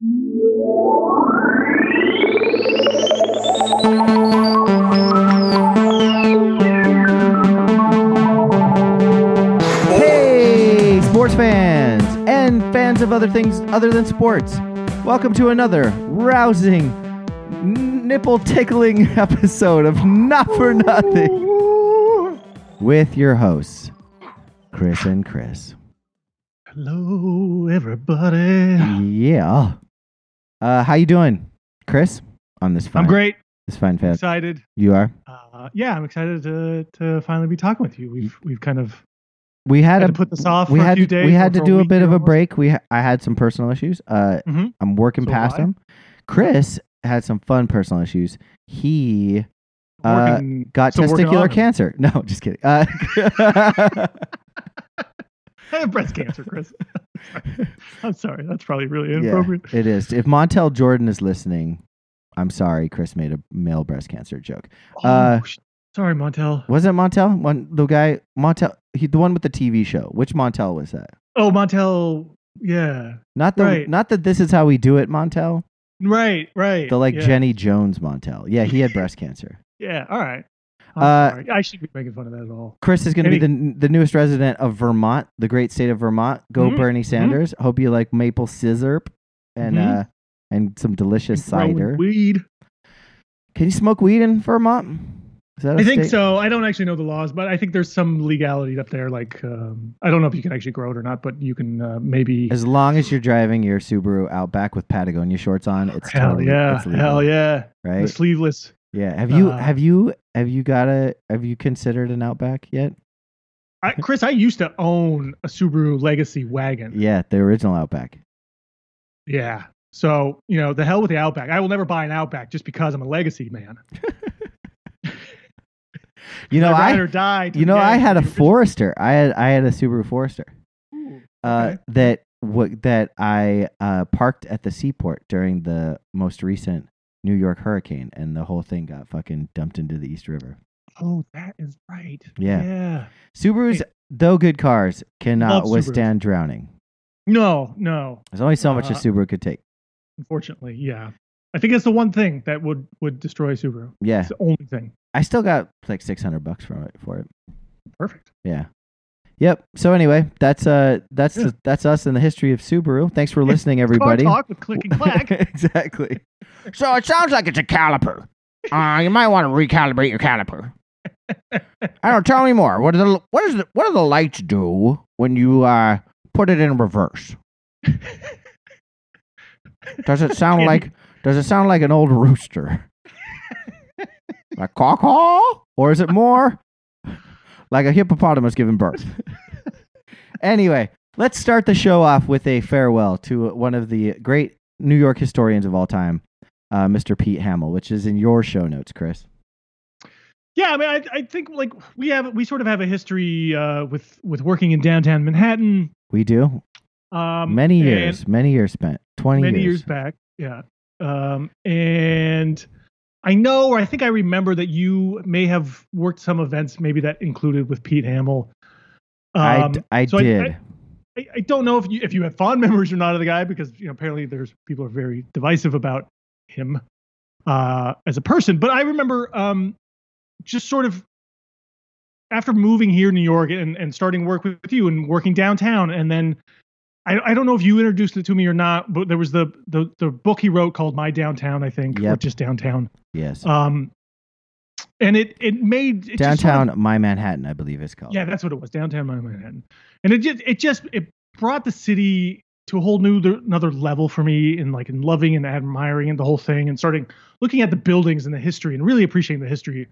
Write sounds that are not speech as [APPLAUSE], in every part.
Hey, sports fans and fans of other things other than sports. Welcome to another rousing, nipple tickling [LAUGHS] episode of Not for Nothing with your hosts, Chris and Chris. Hello, everybody. Yeah. Uh, how you doing, Chris? On this fine, I'm great. This fine fest. Excited. You are. Uh, yeah, I'm excited to to finally be talking with you. We've we've kind of We had, had a to put this off we for a had few to, days. we had to do a week bit of a break. We ha- I had some personal issues. Uh, Mhm. I'm working So past them. Chris had some fun personal issues. He uh, got still testicular cancer. [LAUGHS] No, just kidding. Uh, [LAUGHS] [LAUGHS] I have breast cancer, Chris. [LAUGHS] I'm sorry. That's probably really yeah, inappropriate. it is. If Montel Jordan is listening, I'm sorry. Chris made a male breast cancer joke. Uh, oh, sh- sorry, Montel. Was it Montel? One the guy Montel, he, the one with the TV show. Which Montel was that? Oh, Montel. Yeah. Not the Right. not that this is how we do it, Montel. Right. Right. The like yeah. Jenny Jones Montel. Yeah, he had [LAUGHS] breast cancer. Yeah. All right. Uh. I shouldn't be making fun of that at all. Chris is going to be the the newest resident of Vermont, the great state of Vermont. Go Mhm, Bernie Sanders. Hope you like maple scissor and Mhm. uh and some delicious Growing cider. Weed. Can you smoke weed in Vermont? Is that a I think state? so. I don't actually know the laws, but I think there's some legality up there. Like, um, I don't know if you can actually grow it or not, but you can uh, maybe. As long as you're driving your Subaru Outback with Patagonia shorts on, it's hell totally yeah, it's legal, hell yeah, the right? sleeveless. Yeah. Have you Uh, have you have you got a have you considered an Outback yet? I, [LAUGHS] Chris, I used to own a Subaru Legacy wagon. Yeah, the original Outback. Yeah. So you know, the hell with the Outback. I will never buy an Outback just because I'm a Legacy man. [LAUGHS] You know, I'd I rather die. you know I had a than the original. Forester. I had I had a Subaru Forester. Ooh, uh, okay. that what that I uh, parked at the seaport during the most recent New York hurricane, and the whole thing got fucking dumped into the East River. Oh, that is right. Yeah. Yeah. Subarus, Hey. though good cars, cannot Love Subarus. withstand drowning. No, no. There's only so much a Uh, Subaru could take. Unfortunately, yeah. I think that's the one thing that would would destroy Subaru. Yeah, It's the only thing. I still got like 600 bucks from it for it. Perfect. Yeah. Yep. So anyway, that's uh that's Yeah. that's us in the history of Subaru. Thanks for Yeah, listening, Car everybody. talk with click and clack. [LAUGHS] exactly. So it sounds like it's a caliper. Uh, you might want to recalibrate your caliper. [LAUGHS] I don't. Tell me more. What do the what is the, what do the lights do when you uh put it in reverse? Does it sound like Does it sound like an old rooster? [LAUGHS] like caw caw? Or is it more like a hippopotamus giving birth? [LAUGHS] anyway, let's start the show off with a farewell to one of the great New York historians of all time, uh, Mr. Pete Hamill, which is in your show notes, Chris. yeah, I mean, I, I think like we have we sort of have a history uh, with with working in downtown Manhattan. We do Um, many years, many years spent, twenty many years. years back. Yeah. Um, and I know, or I think I remember that you may have worked some events, maybe that included with Pete Hamill. I, Um, I so did. I, I don't know if you if you have fond [LAUGHS] memories or not of the guy because you know apparently there's people are very divisive about him uh, as a person. But I remember um, just sort of after moving here to New York and, and starting work with you and working downtown, and then I, I don't know if you introduced it to me or not, but there was the the, the book he wrote called My Downtown, I think, or Yep. just Downtown. yes. Um, and it it made it just sort of- Downtown, My Manhattan, I believe it's called. yeah, that's what it was. Downtown My Manhattan, and it just it just it brought the city to a whole new another level for me in like in loving and admiring and the whole thing and starting looking at the buildings and the history and really appreciating the history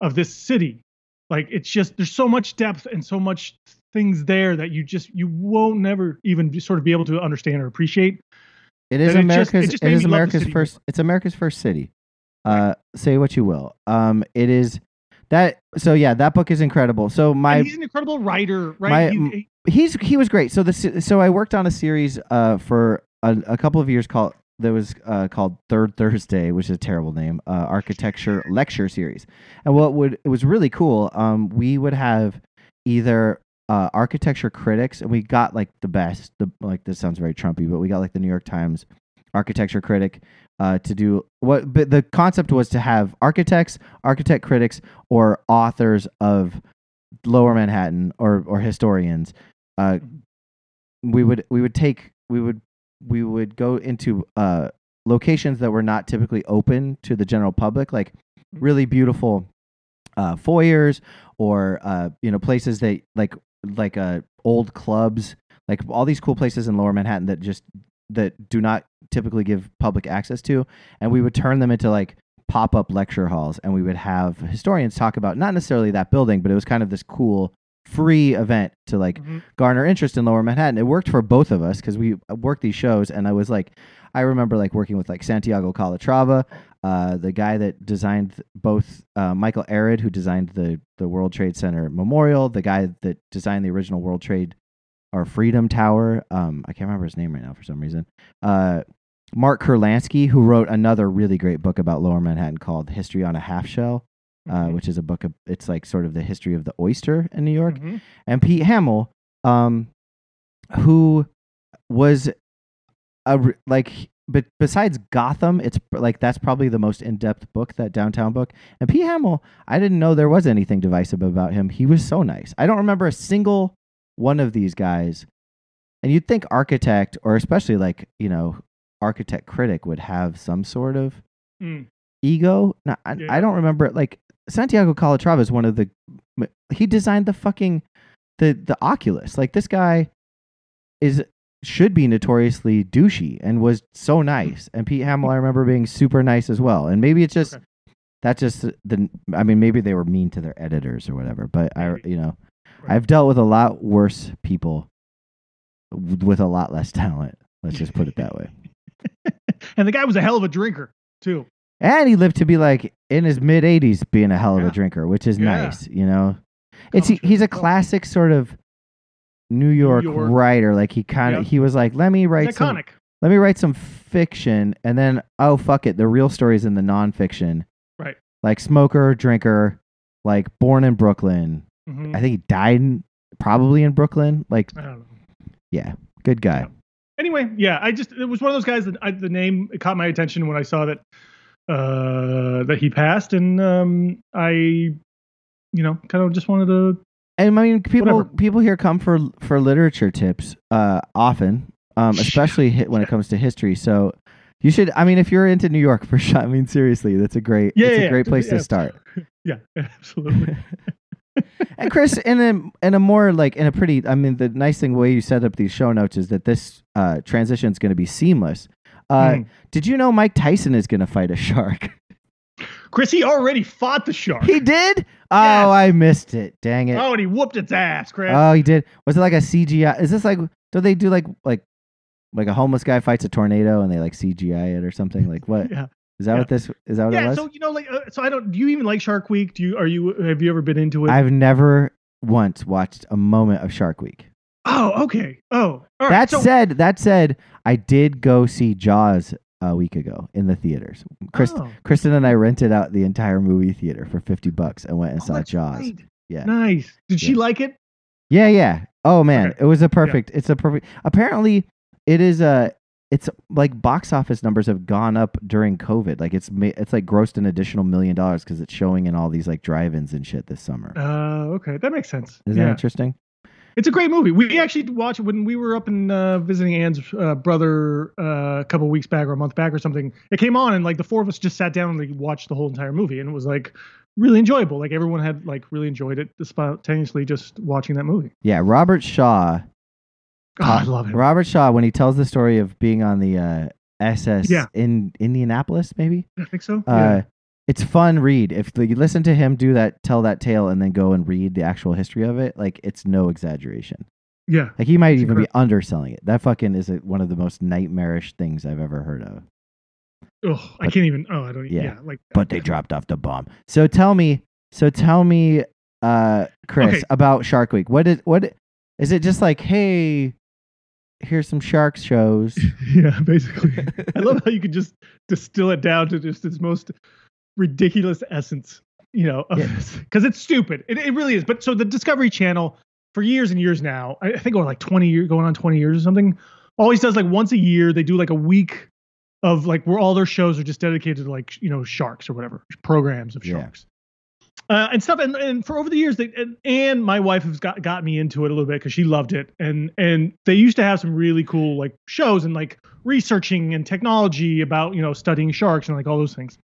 of this city. Like it's just there's so much depth and so much things there that you just you won't never even sort of be able to understand or appreciate. It is it just- America's. it just it made is me love the America's first. more. It's America's first city. Uh, say what you will. Um, it is that. So yeah, that book is incredible. So my and he's an incredible writer, right? He- he's he was great. So the so I worked on a series uh for a, a couple of years called that was uh, called Third Thursday, which is a terrible name, uh, architecture lecture series. And what would it was really cool. Um, we would have either uh, architecture critics, and we got like the best. The like this sounds very Trumpy, but we got like the New York Times architecture critic uh, to do what. But the concept was to have architects, architect critics, or authors of Lower Manhattan or or historians. Uh, we would we would take we would we would go into uh, locations that were not typically open to the general public, like really beautiful uh, foyers or uh, you know places that like like uh, old clubs, like all these cool places in Lower Manhattan that just that do not typically give public access to, and we would turn them into like pop up lecture halls, and we would have historians talk about not necessarily that building, but it was kind of this cool free event to like Mhm. garner interest in lower manhattan it worked for both of us because we worked these shows and i was like i remember like working with like santiago calatrava uh, the guy that designed both uh, michael arad who designed the, the world trade center memorial the guy that designed the original world trade or freedom tower um, i can't remember his name right now for some reason uh, mark kurlansky who wrote another really great book about lower manhattan called history on a half shell uh, Mhm. which is a book of it's like sort of the history of the oyster in new york Mhm. and Pete Hamill, um, who was a like, but besides Gotham, it's like that's probably the most in depth book that downtown book. And Pete Hamill, I didn't know there was anything divisive about him. He was so nice. I don't remember a single one of these guys. And you'd think architect, or especially like you know, architect critic would have some sort of Mm. ego. No, I, Yeah. I don't remember. Like Santiago Calatrava is one of the. He designed the fucking the the Oculus. Like this guy is should be notoriously douchey and was so nice. And Pete Hamill, I remember being super nice as well. And maybe it's just Okay. that's just the. I mean, maybe they were mean to their editors or whatever. But I, you know, Right. I've dealt with a lot worse people with a lot less talent. Let's just put it that way. [LAUGHS] and the guy was a hell of a drinker too. And he lived to be like in his mid 80s being a hell of Yeah. a drinker, which is Yeah. nice, you know. It's from he's a classic sort of New York, York. writer. Like he kind of Yep. he was like, "Let me write It's some iconic. let me write some fiction and then oh fuck it, the real stories in the nonfiction." Right. Like smoker, drinker, like born in Brooklyn. Mhm. I think he died in, probably in Brooklyn. Like I don't know. yeah, good guy. Yeah. Anyway, yeah, I just it was one of those guys that I, the name it caught my attention when I saw that uh that he passed, and um I, you know, kind of just wanted to. And I mean, people Whatever. people here come for for literature tips uh, often, um, especially when it comes to history. So you should. I mean, if you're into New York, [LAUGHS] for sure. I mean, seriously, that's a great. Yeah, it's yeah, a great yeah. place to start. [LAUGHS] Yeah, absolutely. [LAUGHS] and Chris, in a in a more like in a pretty. I mean, the nice thing way you set up these show notes is that this uh, transition is going to be seamless. Uh, Mm. Did you know Mike Tyson is going to fight a shark? [LAUGHS] Chris, he already fought the shark. he did. Oh, Yes. I missed it. Dang it. oh, and he whooped its ass, Chris. Oh, he did. Was it like a CGI? Is this like? Do they do like like like a homeless guy fights a tornado and they like CGI it or something? Like what? [LAUGHS] yeah, Is that Yeah. what this? Is that what it yeah. So you know, like, uh, so I don't. Do you even like Shark Week? Do you? Are you? Have you ever been into it? I've never once watched a moment of Shark Week. Oh, okay. Oh, all right. that so, said, that said, I did go see Jaws a week ago in the theaters. Chris, oh, Kristen and I rented out the entire movie theater for fifty bucks and went and oh, saw Jaws. right. Yeah. Nice. Did she like it? Yeah, yeah. Oh man, Okay. it was a perfect. It's a perfect. Apparently, it is a. It's like box office numbers have gone up during COVID. Like it's it's like grossed an additional million dollars because it's showing in all these like drive-ins and shit this summer. Uh, okay, that makes sense. Isn't that interesting? It's a great movie. We actually watched it when we were up in uh, visiting Anne's uh, brother uh, a couple weeks back or a month back or something. It came on and like the four of us just sat down and like, watched the whole entire movie, and it was like really enjoyable. Like everyone had like really enjoyed it spontaneously just watching that movie. Yeah, Robert Shaw. Oh, I love it. Robert Shaw when he tells the story of being on the uh, SS Yeah. in Indianapolis, maybe. I think so. Uh, It's fun read if you listen to him do that, tell that tale, and then go and read the actual history of it. Like it's no exaggeration. yeah. Like he might even be underselling it. That fucking is a, one of the most nightmarish things I've ever heard of. Oh, I can't even. Oh, I don't. yeah. Yeah. like. But they dropped off the bomb. So tell me, so tell me, uh, Chris, Okay. about Shark Week. What is what is it? Just like, hey, here's some shark shows. [LAUGHS] yeah, basically. I love how you can just distill it down to just its most ridiculous essence, you know, Yeah. because it's stupid. It, it really is. But so the Discovery Channel, for years and years now, I think over like 20 years, going on 20 years or something, always does like once a year, they do like a week of like where all their shows are just dedicated to like you know sharks or whatever programs of Yeah. sharks. Uh, and stuff, and, and for over the years, they and, and my wife has got, got me into it a little bit because she loved it, and and they used to have some really cool like shows and like researching and technology about you know studying sharks and like all those things.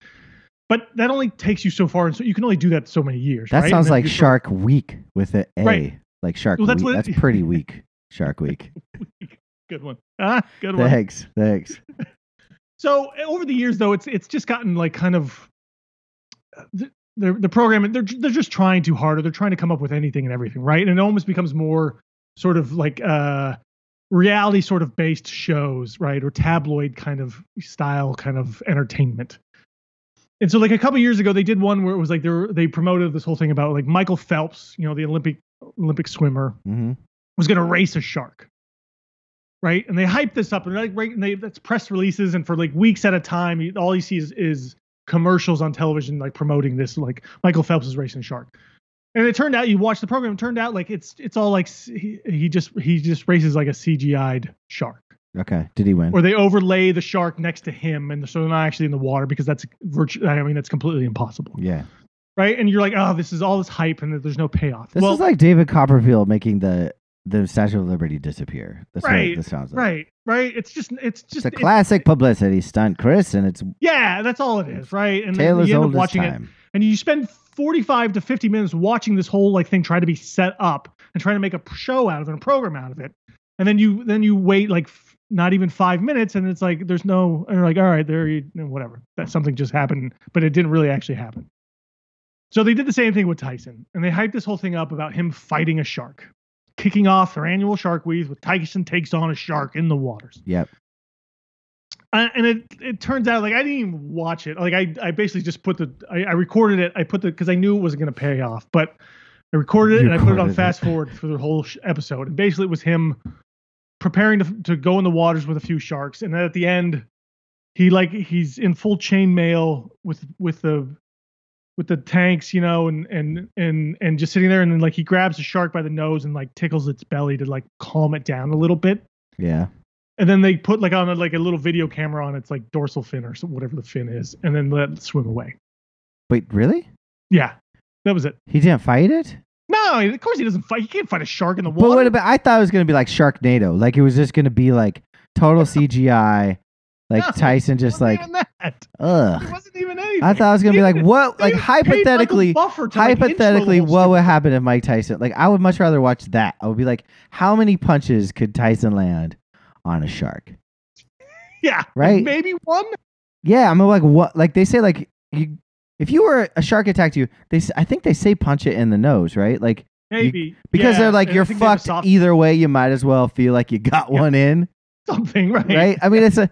But that only takes you so far, and so you can only do that so many years. That right? sounds like sort Shark Week with a A. Right. Like Shark Well, that's Week. That's pretty [LAUGHS] weak. Shark Week. [LAUGHS] good one. Ah, good one. Thanks. Thanks. [LAUGHS] So over the years, though, it's it's just gotten like kind of the the, the program. They're they're just trying too hard, or they're trying to come up with anything and everything, right? And it almost becomes more sort of like uh reality sort of based shows, right, or tabloid kind of style kind of entertainment. And so, like a couple years ago, they did one where it was like they were, they promoted this whole thing about like Michael Phelps, you know, the Olympic Olympic swimmer, hmm was going to race a shark. Right. And they hyped this up and like, right. And they, that's press releases. And for like weeks at a time, you- all you see is, is commercials on television, like promoting this, like Michael Phelps is racing a shark. And it turned out you watch the program, it turned out like it's, it's all like he, he just, he just races like a CGI'd shark Okay. Did he win? or they overlay the shark next to him. And so they're not actually in the water because that's virtu- I mean, that's completely impossible. yeah. Right. And you're like, oh, this is all this hype and there's no payoff. This well, is like David Copperfield making the the Statue of Liberty disappear. That's Right, what this sounds like. right. Right. It's just, it's just, It's a it's- classic publicity stunt, Chris, and it's Yeah, that's all it is, right? And tale then you end up watching it, time. and you spend 45 to 50 minutes watching this whole like thing try to be set up and trying to make a show out of it, a program out of it, and then you then you wait like not even five minutes, and it's like there's no, and you're like, all right, there, you know, whatever, that something just happened, but it didn't really actually happen. So they did the same thing with Tyson, and they hyped this whole thing up about him fighting a shark, kicking off their annual Shark Week with Tyson takes on a shark in the waters. Yep. Uh, and it it turns out like I didn't even watch it. Like I I basically just put the I, I recorded it. I put the because I knew it wasn't going to pay off, but I recorded it You and I put it on recorded fast it. forward for the whole sh- episode. And basically, it was him preparing to to go in the waters with a few sharks, and then at the end, he like he's in full chainmail with with the with the tanks, you know, and and and and just sitting there, and then like he grabs a shark by the nose and like tickles its belly to like calm it down a little bit Yeah. and then they put like on a, like a little video camera on its like dorsal fin or whatever the fin is, and then let it swim away. Wait, really? Yeah, that was it. He didn't fight it? No, of course he doesn't fight. He can't fight a shark in the water. But what about I thought it was gonna be like Sharknado. Like it was just gonna be like total [LAUGHS] CGI. Like No, Tyson just wasn't like even that. It ugh. wasn't even anything. I thought it was gonna be like what [LAUGHS] like Michael hypothetically like, hypothetically what would happen if Mike Tyson like I would much rather watch that. I would be like, how many punches could Tyson land on a shark? [LAUGHS] Yeah, Right? maybe one. Yeah, I'm like what like they say like you if you were a shark attacked you, they I think they say punch it in the nose, right? Like Maybe because Yeah, they're like you're think they have a fucked soft- either way. You might as well feel like you got [LAUGHS] Yeah. one in, something, [LAUGHS] right? right? I mean, it's a,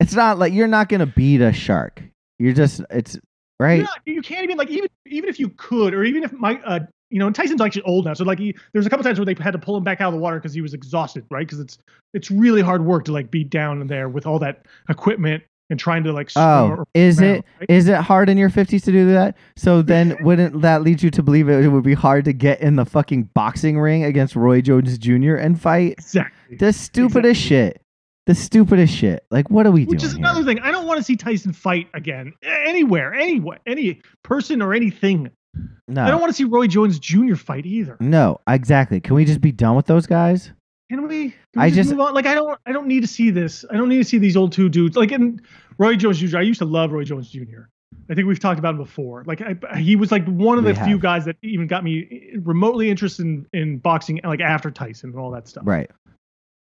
it's not like you're not gonna beat a shark. You're just it's right. You can't even like even even if you could, or even if my uh you know, and Tyson's actually old now, so like he, there's a couple times where they had to pull him back out of the water because he was exhausted, right? Because it's it's really hard work to like be down in there with all that equipment and trying to like. Oh, or- is around, it right? is it hard in your 50s to do that? So [LAUGHS] then wouldn't that lead you to believe it would be hard to get in the fucking boxing ring against Roy Jones Jr. and fight? exactly? The stupidest shit. The stupidest shit. Like what are we doing? Which doing is another here? thing. I don't want to see Tyson fight again anywhere, anywhere, any person or anything. No. I don't want to see Roy Jones Jr. fight either. no, exactly. Can we just be done with those guys? Can we? Can we I just, just-? Like I don't. I don't need to see this. I don't need to see these old two dudes. Like in Roy Jones Jr. I used to love Roy Jones Jr. I think we've talked about him before. Like I, he was like one of the few guys that even got me eh, remotely interested in, in boxing, like after Tyson and all that stuff. Right.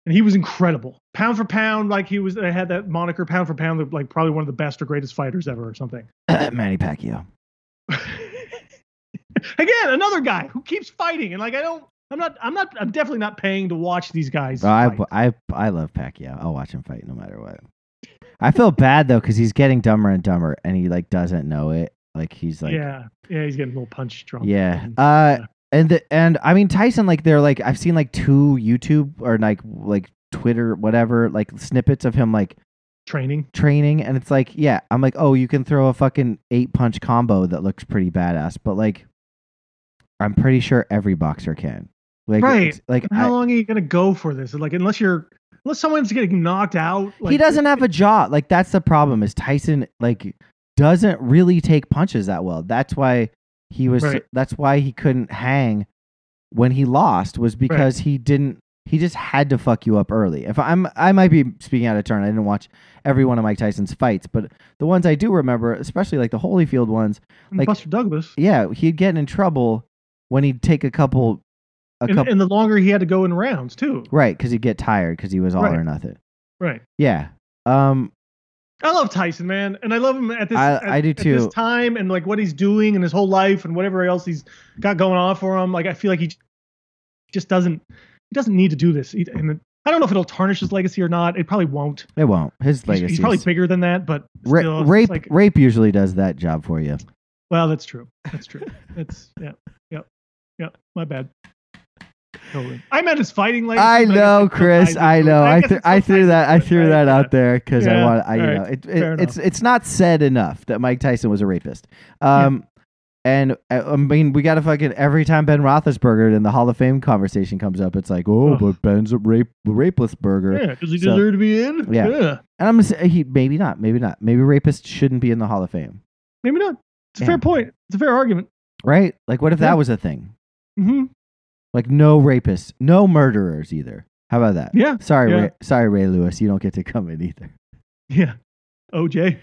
And he was incredible, pound for pound. Like he was. I had that moniker, pound for pound, like probably one of the best or greatest fighters ever, or something. [CLEARS THROAT] Manny Pacquiao. [LAUGHS] Again, another guy who keeps fighting, and like I don't. I'm not. I'm not. I'm definitely not paying to watch these guys. Oh, I. I I love Pacquiao. I'll watch him fight no matter what. I feel bad though because he's getting dumber and dumber, and he like doesn't know it. Like he's like yeah, yeah, he's getting a little punch drunk. Yeah. And, Uh, and the, and I mean Tyson like they're like I've seen like two YouTube or like like Twitter whatever like snippets of him like training. training and it's like yeah I'm like oh you can throw a fucking eight punch combo that looks pretty badass but like I'm pretty sure every boxer can like Right. like How I, long are you gonna go for this? Like, unless you're unless someone's getting knocked out. Like, he doesn't have a jaw. Like that's the problem. Is Tyson like doesn't really take punches that well. That's why he was. Right. That's why he couldn't hang when he lost. Was because he didn't. He just had to fuck you up early. If I'm, I might be speaking out of turn. I didn't watch every one of Mike Tyson's fights, but the ones I do remember, especially like the Holyfield ones, And like- Buster Douglas. yeah, he'd get in trouble when he'd take a couple, And, couple, and the longer he had to go in rounds too. right? Because he'd get tired because he was all Right. or nothing. Right. Yeah. Um. I love Tyson, man, and I love him at this. I- at, I do at too. this time, and like what he's doing and his whole life and whatever else he's got going on for him. Like I feel like he just doesn't. He doesn't need to do this. He, and I don't know if it'll tarnish his legacy or not. It probably won't. It won't. His legacy. he's probably bigger than that, but Ra- still, rape. Like, rape usually does that job for you. well, that's true. That's true. [LAUGHS] That's yeah, yeah, yeah. My bad. Totally. I meant his fighting legacy. I know, Chris. I know. I th- it still I threw that. I threw that out there because I Yeah, want. I, you all know, it, it, it's it's not said enough that Mike Tyson was a rapist. Um, and uh, I mean, we got to fucking every time Ben Roethlisberger in the Hall of Fame conversation comes up, it's like, oh, Ugh. but Ben's a rape rapeless burger. Yeah, does he So- deserve to be in? Yeah. yeah. And I'm gonna say he maybe not, maybe not, maybe rapists shouldn't be in the Hall of Fame, Maybe not. It's a Yeah. fair point. It's a fair argument. right? Like, what if Yeah. that was a thing? hmm Like, no rapists, no murderers either. How about that? Yeah. Sorry, Yeah. Ray, sorry, Ray Lewis, you don't get to come in either. Yeah. OJ.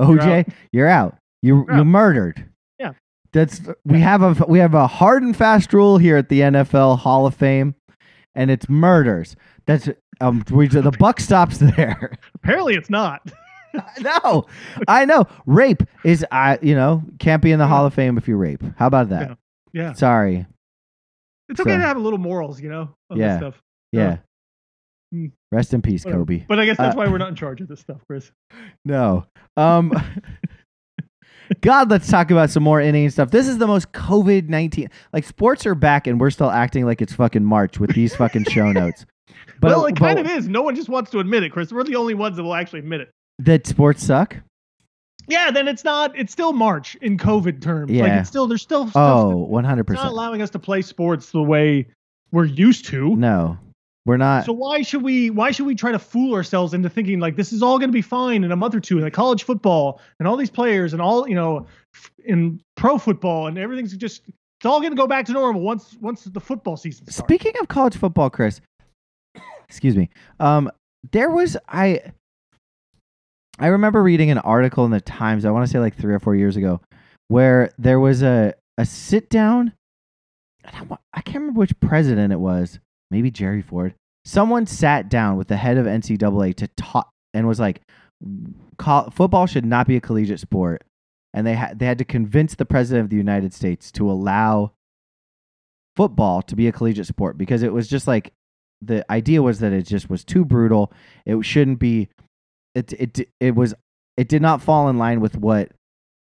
OJ, you're out. You You're you out. murdered. Yeah. That's we have a we have a hard and fast rule here at the NFL Hall of Fame, and it's murders. That's um we, the buck stops there. [LAUGHS] Apparently, it's not. no, I know rape is I you know can't be in the Yeah. Hall of Fame if you rape. How about that? Yeah. Sorry. It's okay So- to have a little morals, you know, Yeah. stuff. Yeah. Hmm. Rest in peace, Whatever. Kobe. But I guess that's Uh, why we're [LAUGHS] not in charge of this stuff, Chris. No. Um [LAUGHS] God, let's talk about some more inane stuff. This is the most COVID 19. Like, sports are back, and we're still acting like it's fucking March with these fucking show [LAUGHS] notes. But, well, it but kind of is. No one just wants to admit it, Chris. We're the only ones that will actually admit it. That sports suck? Yeah, then it's not. It's still March in COVID terms. Like Yeah. it's still there's still Oh, that's 100%. not allowing us to play sports the way we're used to. no, we're not. So why should we why should we try to fool ourselves into thinking like this is all going to be fine in a month or two and like college football and all these players and all you know in pro football and everything's just it's all going to go back to normal once once the football season starts. Speaking of college football, Chris, [COUGHS] excuse me. Um, there was I. I remember reading an article in the Times. I want to say like three or four years ago, where there was a a sit down. I, I can't remember which president it was. Maybe Jerry Ford. Someone sat down with the head of NCAA to talk and was like, "Col- "Football should not be a collegiate sport." And they had they had to convince the president of the United States to allow football to be a collegiate sport because it was just like the idea was that it just was too brutal. It shouldn't be. It it it was. It did not fall in line with what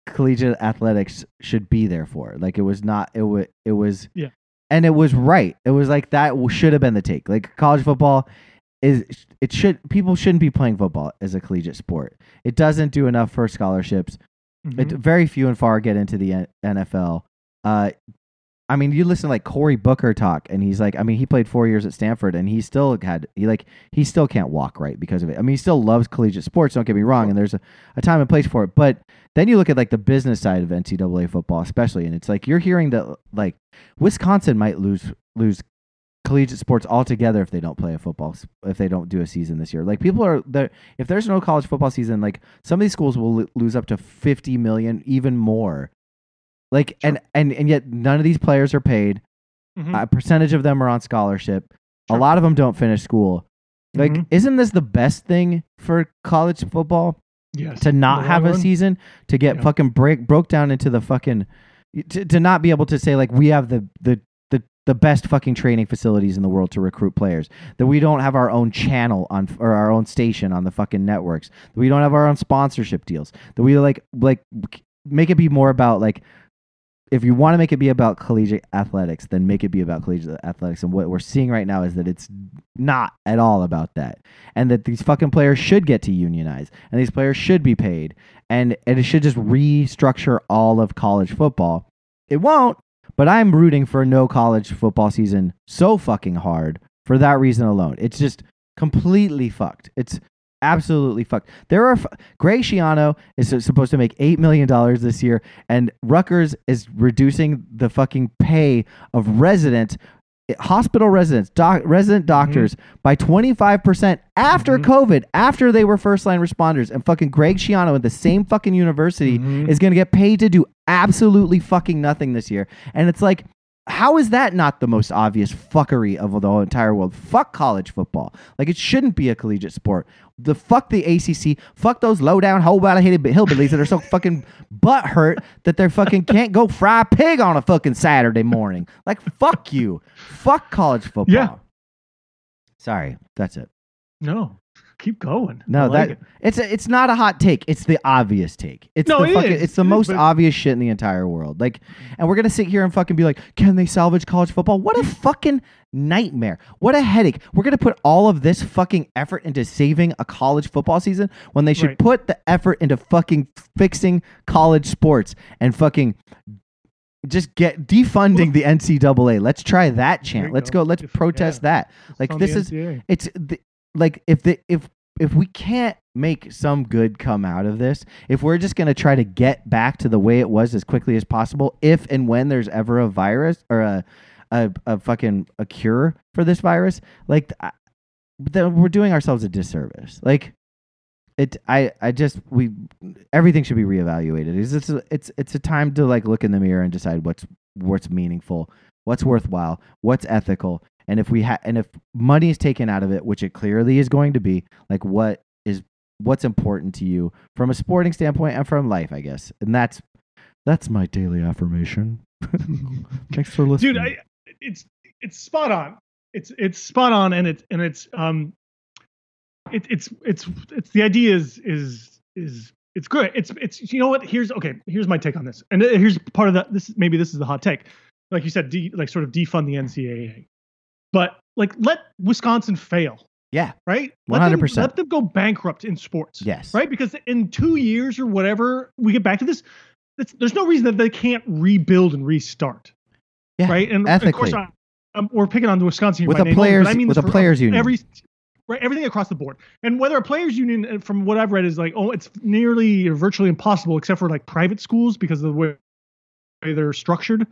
collegiate athletics should be there for. Like it was not. It was. It was. Yeah. And it was right. It was like that should have been the take. Like college football is. It should. People shouldn't be playing football as a collegiate sport. It doesn't do enough for scholarships. Mhm. It, very few and far get into the NFL. Uh, I mean, you listen to like Cory Booker talk, and he's like, I mean, he played four years at Stanford, and he still had he like he still can't walk right because of it. I mean, he still loves collegiate sports. Don't get me wrong, and there's a, a time and place for it. But then you look at like the business side of NCAA football, especially, and it's like you're hearing that like Wisconsin might lose lose collegiate sports altogether if they don't play a football if they don't do a season this year. Like people are there if there's no college football season, like some of these schools will lose up to 50 million, even more. Like and and and yet none of these players are paid. Mhm. A percentage of them are on scholarship. A lot of them don't finish school. Like Mhm. isn't this the best thing for college football? yes. to not have a run. season to get Yeah. fucking break broke down into the fucking to, to not be able to say like we have the the the the best fucking training facilities in the world to recruit players that we don't have our own channel on or our own station on the fucking networks that we don't have our own sponsorship deals that we like like make it be more about like if you want to make it be about collegiate athletics, then make it be about collegiate athletics. And what we're seeing right now is that it's not at all about that. And that these fucking players should get to unionize and these players should be paid. And, and it should just restructure all of college football. It won't, but I'm rooting for no college football season so fucking hard for that reason alone. It's just Completely fucked. It's absolutely fucked. There are f- Greg Schiano is supposed to make eight million dollars this year, and Rutgers is reducing the fucking pay of resident hospital residents, doc, resident doctors by twenty five percent after Mhm. COVID, after they were first line responders, and fucking Greg Schiano at the same fucking university Mhm. is going to get paid to do absolutely fucking nothing this year, and it's like. How is that not the most obvious fuckery of the whole entire world? Fuck college football. Like it shouldn't be a collegiate sport. The fuck the ACC. Fuck those low down whole hated hillbillies that are so fucking [LAUGHS] butt hurt that they're fucking can't go fry a pig on a fucking Saturday morning. Like fuck you. Fuck college football. Yeah. Sorry, that's it. No, keep going. I No, like that it. it's a, it's not a hot take. It's the obvious take. It's No, the it fucking, is. it's the It is, most but- obvious shit in the entire world. Like, and we're gonna sit here and fucking be like, can they salvage college football? What a fucking nightmare! What a headache! We're gonna put all of this fucking effort into saving a college football season when they should Right. put the effort into fucking fixing college sports and fucking. Just get defunding the NCAA. Let's try that chant. Let's go. go. Let's protest that. Like, this is- it's the, like if the if if we can't make some good come out of this if we're just going to try to get back to the way it was as quickly as possible if and when there's ever a virus or a a, a fucking a cure for this virus like then we're doing ourselves a disservice. Like it i i just we everything should be reevaluated. It's it's it's, it's a time to like look in the mirror and decide what's what's meaningful what's worthwhile what's ethical and if we ha- and if money is taken out of it which it clearly is going to be like what is what's important to you from a sporting standpoint and from life i guess. And that's that's my daily affirmation. [LAUGHS] Thanks for listening. Dude I, it's it's spot on. It's it's spot on and it's and it's um it, it's it's it's the idea is is is it's good. It's it's you know what? Here's okay here's my take on this. And uh, here's part of that this maybe this is the hot take. Like you said de, like sort of defund the ncaa but like let wisconsin fail Yeah. right Let them- 100%. let them go bankrupt in sports yes right? Because in two years or whatever, we get back to this. It's, there's no reason that they can't rebuild and restart, yeah right? And ethically. of course, I, um, we're picking on the Wisconsin With by a name only, players- I mean with a players union. every right everything across the board. And whether a players union, uh, from what I've read, is like oh, it's nearly or virtually impossible, except for like private schools because of the way they're structured uh,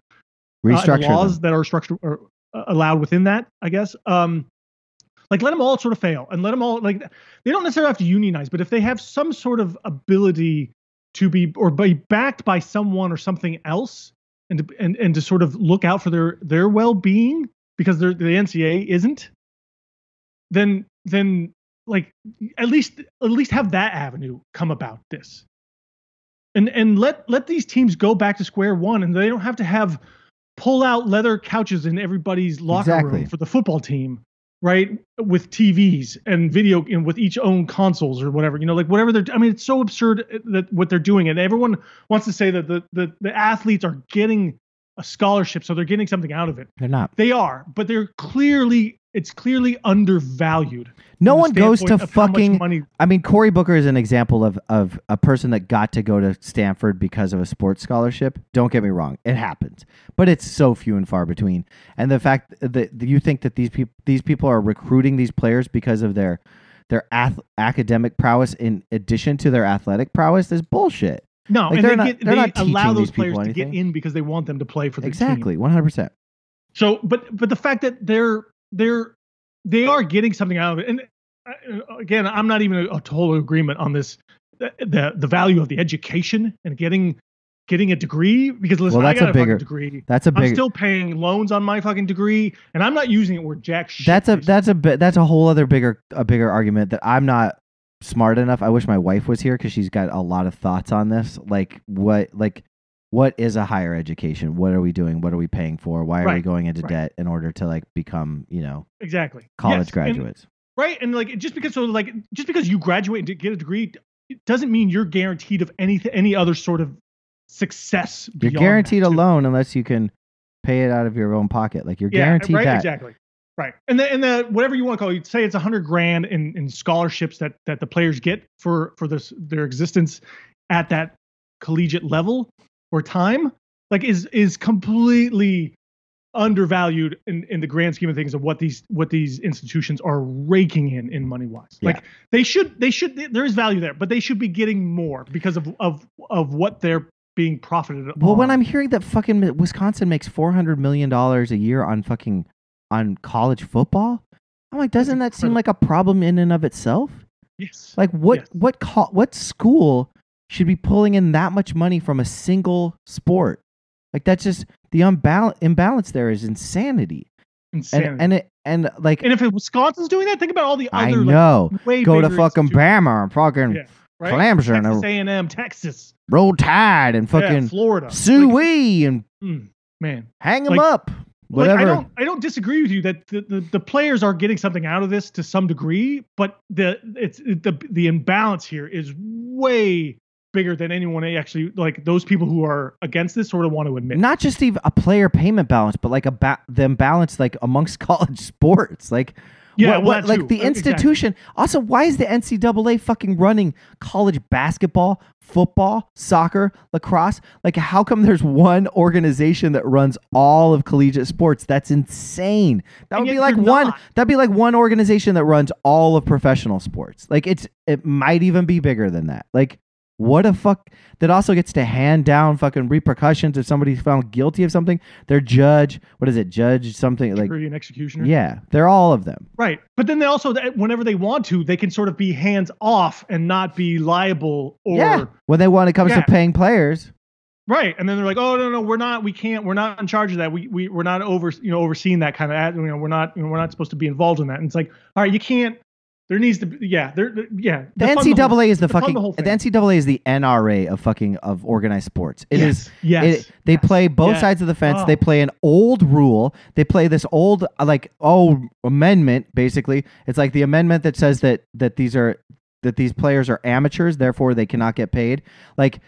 restructure laws them. that are structured or uh, allowed within that, I guess. Um, like let them all sort of fail and let them all like they don't necessarily have to unionize, but if they have some sort of ability to be or be backed by someone or something else, and to, and and to sort of look out for their their well being because the NCAA isn't, then then like at least at least have that avenue come about this and and let let these teams go back to square one and they don't have to have pull out leather couches in everybody's locker Exactly. room for the football team right with tvs and video and with each own consoles or whatever you know like whatever they're i mean it's so absurd uh, that what they're doing and everyone wants to say that the the, the athletes are getting a scholarship so they're getting something out of it they're not they are but they're clearly it's clearly undervalued no one goes to standpoint of how much fucking money I mean, Cory Booker is an example of of a person that got to go to Stanford because of a sports scholarship. Don't get me wrong, it happens, but it's so few and far between. And the fact that you think that these people these people are recruiting these players because of their their ath- academic prowess in addition to their athletic prowess is bullshit. No, Like, and they're they not- get they're they not allow those players to get in because they want them to play for the team. Exactly, one hundred percent. So, but but the fact that they're they're they are getting something out of it, and uh, again, I'm not even a, a total agreement on this the, the the value of the education and getting getting a degree because listen, Well, I got a bigger- degree. That's a I'm big. still paying loans on my fucking degree, and I'm not using it where jack shit. That's a that's a bit that's a whole other bigger a bigger argument that I'm not smart enough. I wish my wife was here because she's got a lot of thoughts on this. Like what like what is a higher education? What are we doing? What are we paying for? Why are we going into right. debt in order to like become you know exactly college Yes, and- graduates? right and like just because so like just because you graduate and get a degree it doesn't mean you're guaranteed of any any other sort of success You're guaranteed a loan unless you can pay it out of your own pocket. Like you're yeah guaranteed right that. exactly right and the and the whatever you want to call it say it's a hundred grand in in scholarships that that the players get for for this their existence at that collegiate level or time like is is completely undervalued in, in the grand scheme of things of what these what these institutions are raking in in money wise. Yeah. Like they should they should there is value there, but they should be getting more because of of of what they're being profited. Well, on. when I'm hearing that fucking Wisconsin makes four hundred million dollars a year on fucking on college football, I'm like, doesn't that seem like a problem in and of itself? yes, Like, what Yes. what co- what school should be pulling in that much money from a single sport? Like, that's just the unbal- imbalance there is insanity. insanity. And and it and like And if Wisconsin's doing that, think about all the I other know, like, go to fucking Bama and fucking Yeah, right? Clemson Texas and A&M, Texas, roll tide and yeah, fucking Florida, Sue Like, Wee and mm, man. hang them like- up. Like, Whatever. I don't I don't disagree with you that the, the, the players are getting something out of this to some degree, but the it's the the imbalance here is way bigger than anyone actually like those people who are against this sort of want to admit. not just even a player payment balance, but like a ba- the imbalance like amongst [LAUGHS] college sports. Like yeah, what, well, what- like the Uh, exactly. institution. Also, why is the NCAA fucking running college basketball, football, soccer, lacrosse? Like, how come there's one organization that runs all of collegiate sports? That's insane. That And would be like one. not. That'd be like one organization that runs all of professional sports. Like, it's it might even be bigger than that. Like. What a fuck that also gets to hand down fucking repercussions if somebody's found guilty of something. Their judge, what is it, judge something like Jury and executioner. yeah, they're all of them. Right. But then they also, whenever they want to, they can sort of be hands off and not be liable or. yeah, when they want it comes Yeah. to paying players, Right. And then they're like, oh, no, no, we're not, we can't, we're not in charge of that. We, we, we're not over, you know, overseeing that kind of, ad- you know, we're not, you know, we're not supposed to be involved in that. And it's like, all right, you can't, there needs to be, yeah, there, there- yeah. the whole- NCAA is the defund fucking the the. NCAA is the NRA of fucking of organized sports. It is. yes, Yes. It, they yes, play both yes. sides of the fence. Oh. They play an old rule. They play this old uh, like oh amendment basically. It's like the amendment that says that that these are that these players are amateurs, therefore they cannot get paid. Like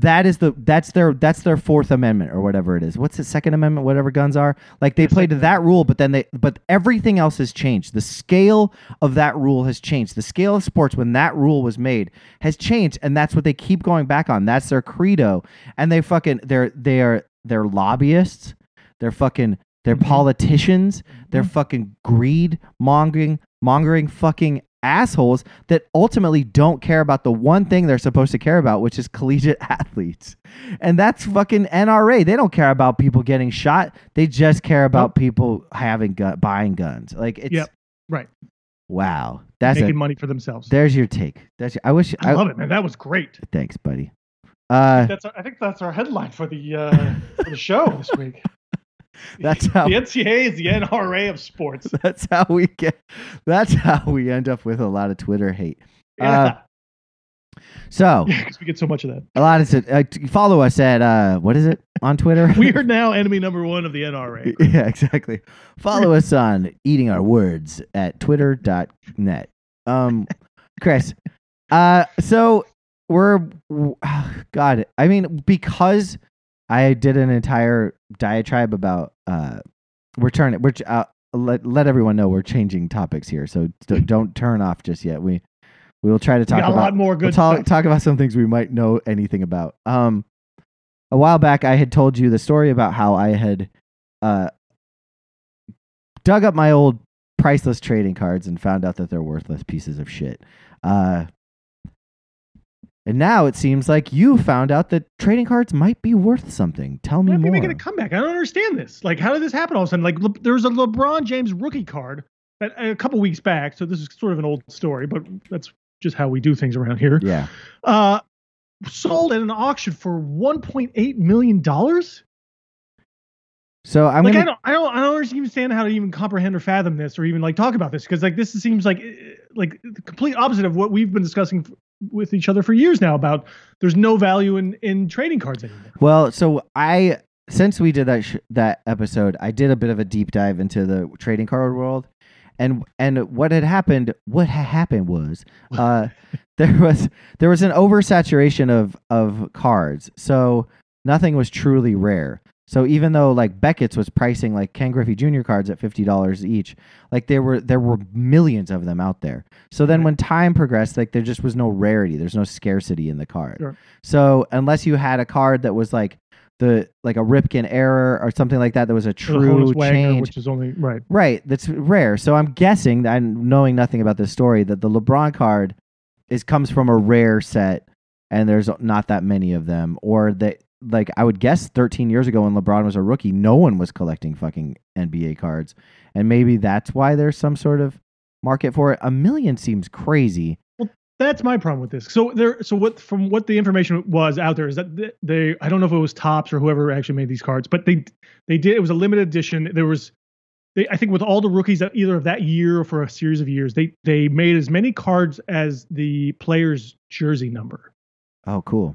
that is the that's their that's their fourth amendment or whatever it is. What's the second amendment? Whatever guns are. Like they played to that rule, but then they but everything else has changed. The scale of that rule has changed. The scale of sports when that rule was made has changed, and that's what they keep going back on. That's their credo, and they fucking they're they are they're lobbyists. They're fucking they're Mhm. politicians. They're Mhm. fucking greed mongering mongering fucking assholes that ultimately don't care about the one thing they're supposed to care about, which is collegiate [LAUGHS] athletes. And that's fucking NRA. They don't care about people getting shot. They just care about people having gun buying guns. Like it's Yep. Right. wow. That's Making a, money for themselves. there's your take. That's your, I wish I, love it, man. That was great. Thanks, buddy. Uh That's our, I think that's our headline for the uh, [LAUGHS] for the show this week. [LAUGHS] That's how- the NCAA is the NRA of sports. [LAUGHS] that's how we get that's how we end up with a lot of Twitter hate. Yeah, So [LAUGHS] because we get so much of that. a lot of uh, follow us at uh what is it on Twitter? We are now enemy number one of the NRA. yeah, exactly. Follow us on eating our words at twitter.net. Um Chris. Uh so we're [SIGHS] god, I mean because I did an entire diatribe about uh we're turning we're uh, let let everyone know we're changing topics here. So [LAUGHS] don't turn off just yet. We we will try to talk got a about lot more we'll good talk, stuff. talk about some things we might know anything about. Um, a while back, I had told you the story about how I had uh, dug up my old priceless trading cards and found out that they're worthless pieces of shit. Uh, and now it seems like you found out that trading cards might be worth something. Tell me Might be more. making a comeback. I don't understand this. Like, how did this happen all of a sudden? Like, Le- there was a LeBron James rookie card that, a couple weeks back. So this is sort of an old story, but that's just how we do things around here. yeah. Uh, sold at an auction for 1.8 million dollars. So I'm Like, I gonna. don't, I don't, I don't understand how to even comprehend or fathom this, or even like talk about this, because like this seems like eh, like the complete opposite of what we've been discussing with each other for years now about there's no value in in trading cards anymore. Well, so I since we did that sh- that episode, I did a bit of a deep dive into the trading card world, and and what had happened, what had happened was, [LAUGHS] uh, there was there was an oversaturation of of cards, so nothing was truly rare. So even though like Beckett's was pricing like Ken Griffey Jr. cards at fifty dollars each, like there were there were millions of them out there. So then Right. when time progressed, like there just was no rarity, there's no scarcity in the card. Sure. So unless you had a card that was like the like a Ripken error or something like that. That was a true change. which is only right. Right, that's rare. So I'm guessing that I'm knowing nothing about this story that the LeBron card is comes from a rare set, and there's not that many of them, or that like I would guess 13 years ago when LeBron was a rookie, no one was collecting fucking NBA cards, and maybe that's why there's some sort of market for it. A million seems crazy. Well, that's my problem with this. So there, so what from what the information was out there is that they, I don't know if it was Topps or whoever actually made these cards, but they they did. It was a limited edition. There was, they I think with all the rookies that either of that year or for a series of years, they they made as many cards as the player's jersey number, Oh, cool.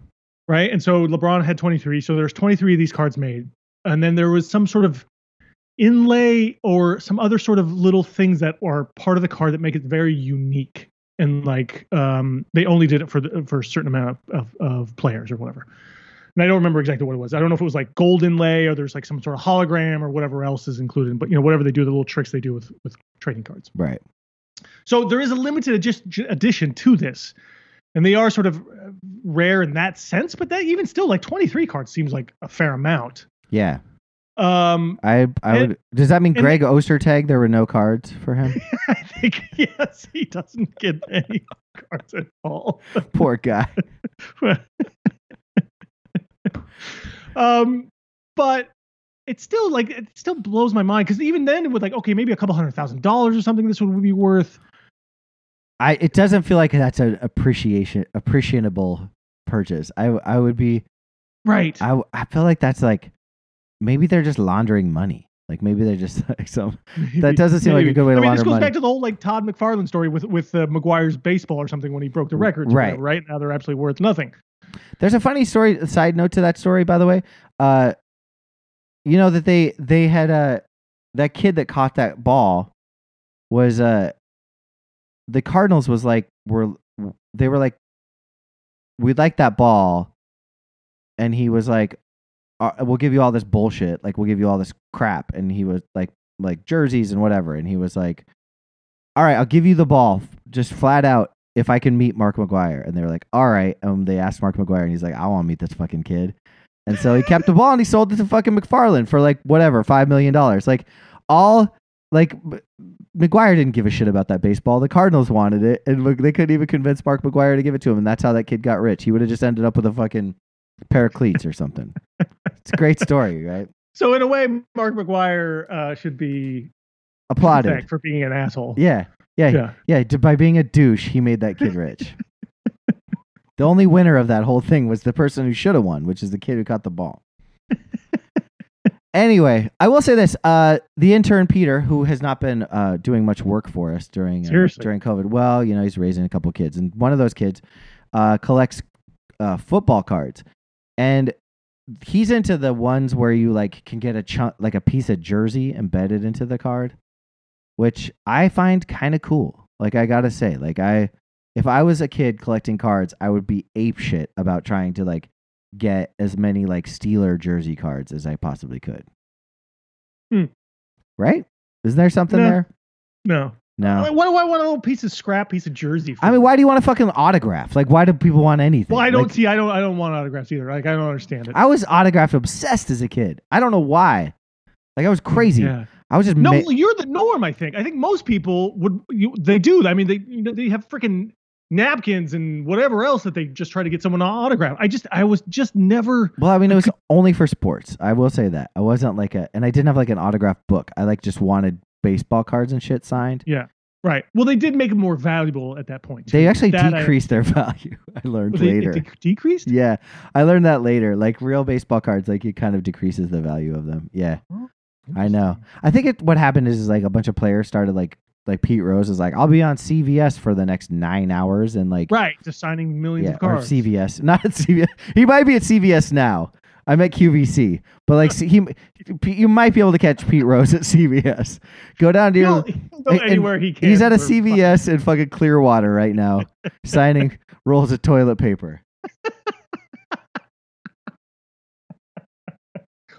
Right? And so LeBron had 23, so there's 23 of these cards made, and then there was some sort of inlay or some other sort of little things that are part of the card that make it very unique and like um they only did it for the for a certain amount of, of, of players or whatever. And i don't remember exactly what it was. I don't know if it was like gold inlay or there's like some sort of hologram or whatever else is included but you know whatever they do the little tricks they do with with trading cards. Right. so there is a limited addition to this and they are sort of uh, rare in that sense but that even still like 23 cards seems like a fair amount Yeah. um I I And- would. Does that mean and- Greg Ostertag? There were no cards for him. [LAUGHS] I think [LAUGHS] yes, he doesn't get any [LAUGHS] cards at all. Poor guy. um, but it's still like it still blows my mind because even then, with like okay, maybe a couple hundred thousand dollars or something, this would be worth. I it doesn't feel like that's an appreciation appreciable purchase. I I would be Right. I I feel like that's like maybe they're just laundering money. Like maybe they're just [LAUGHS] like some that doesn't seem like a good way to I mean, launder this goes money. back to the whole like Todd McFarlane story with with uh, McGwire's baseball or something when he broke the records. or Right. Right. Now they're absolutely worth nothing. There's a funny story side note to that story by the way. Uh you know that they they had uh that kid that caught that ball was uh the Cardinals was like were they were like we'd like that ball and he was like uh, we'll give you all this bullshit like we'll give you all this crap and he was like like jerseys and whatever and he was like all right i'll give you the ball just flat out if i can meet mark mcgwire and they were like all right um they asked mark mcgwire and he's like i want to meet this fucking kid and so he kept the ball and he sold it to fucking mcfarlane for like whatever five million dollars like all like mcgwire didn't give a shit about that baseball the cardinals wanted it and look, they couldn't even convince mark mcgwire to give it to him and that's how that kid got rich he would have just ended up with a fucking pair of cleats or something it's a great [LAUGHS] story right So in a way, Mark McGwire uh, should be applauded for being an asshole. yeah yeah Yeah. Yeah, by being a douche, he made that kid rich. [LAUGHS] the only winner of that whole thing was the person who should have won, which is the kid who caught the ball. [LAUGHS] anyway, I will say this: uh, the intern Peter, who has not been uh, doing much work for us during uh, Seriously. during COVID, well, you know, he's raising a couple kids, and one of those kids uh, collects uh, football cards, and he's into the ones where you like can get a chunk, like a piece of jersey embedded into the card, which I find kind of cool. Like I gotta say, like I, if I was a kid collecting cards, I would be ape shit about trying to like get as many like Steeler jersey cards as I possibly could. Hmm. Right? Isn't there something No. there? No. No. Why do I want a little piece of scrap, piece of jersey? For? I mean, why do you want a fucking autograph? Like, why do people want anything? well, I don't Like, see. I don't. I don't want autographs either. Like I don't understand it. I was autograph obsessed as a kid. I don't know why. Like I was crazy. Yeah. I was just No, ma- you're the norm. I think. I think most people would. You, they do. I mean, they you know, they have freaking napkins and whatever else that they just try to get someone to autograph. I just. I was just never. Well, I mean, it was only for sports. I will say that. I wasn't like a, and I didn't have like an autograph book. I like just wanted baseball cards and shit signed. Yeah. Right. Well, they did make it more valuable at that point. They actually That I- decreased their [LAUGHS] value. I learned Well, they- later. De- decreased. yeah, I learned that later. Like real baseball cards, like it kind of decreases the value of them. Yeah, Oh, I know. I think it. What happened is, is like a bunch of players started like like Pete Rose is like, I'll be on CVS for the next nine hours, and like Right. Just signing millions yeah, of or cards. CVS, [LAUGHS] not at CVS. He might be at CVS now. I'm at QVC, but like he, you might be able to catch Pete Rose at [LAUGHS] CVS. Go down to your. [LAUGHS] Go anywhere he can. He's at a CVS in fucking Clearwater right now, signing rolls of toilet paper.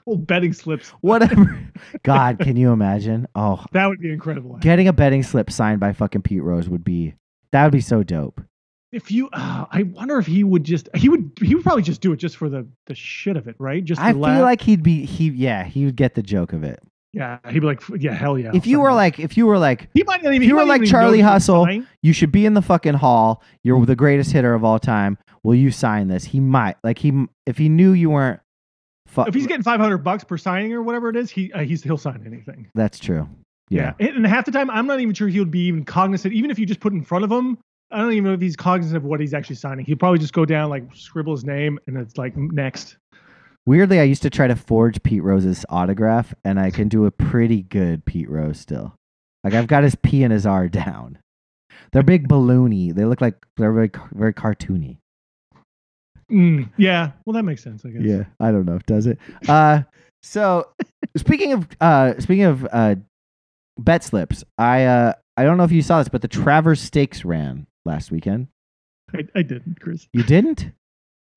Old betting slips. [LAUGHS] Whatever. God, can you imagine? Oh, [LAUGHS] That would be incredible. getting a betting slip signed by fucking Pete Rose would be that would be so dope. if you, uh, I wonder if he would just, he would, he would probably just do it just for the the shit of it, right? Just I feel laugh. like he'd be he yeah he would get the joke of it. yeah, he'd be like, yeah, hell yeah. if you were like if you were like he might not even, if you were like not even know Charlie Hustle, you should be in the fucking hall. You're the greatest hitter of all time. Will you sign this? He might like he if he knew you weren't. Fu- If he's getting 500 bucks per signing or whatever it is, he uh, he's he'll sign anything. that's true. Yeah. And, and half the time, I'm not even sure he would be even cognizant. Even if you just put in front of him, I don't even know if he's cognizant of what he's actually signing. He'd probably just go down, like scribble his name, and it's like next. Weirdly, I used to try to forge Pete Rose's autograph, and I can do a pretty good Pete Rose still. Like I've got his P and his R [LAUGHS] down. They're big balloony. They look like they're very very cartoony. Mm, yeah, well, that makes sense, I guess. Yeah, I don't know. If does it? Uh, [LAUGHS] so speaking of uh, speaking of uh, bet slips, I uh, I don't know if you saw this, but the Travers Stakes ran last weekend. I, I didn't, Chris. You didn't?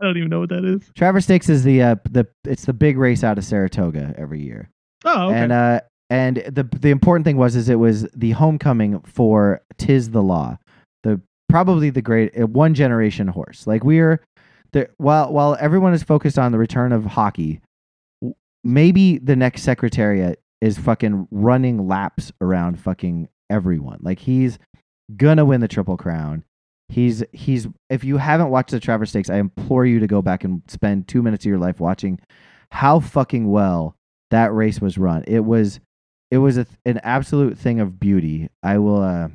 I don't even know what that is. Travers Stakes is the uh, the it's the big race out of Saratoga every year. Oh, okay. And uh, and the the important thing was is it was the homecoming for Tiz the Law, the probably the great uh, one generation horse. Like we're there while while everyone is focused on the return of hockey, maybe the next secretariat is fucking running laps around fucking everyone. Like he's gonna win the triple crown. He's he's if you haven't watched the Travers Stakes, I implore you to go back and spend two minutes of your life watching how fucking well that race was run. It was it was a, an absolute thing of beauty. I will uh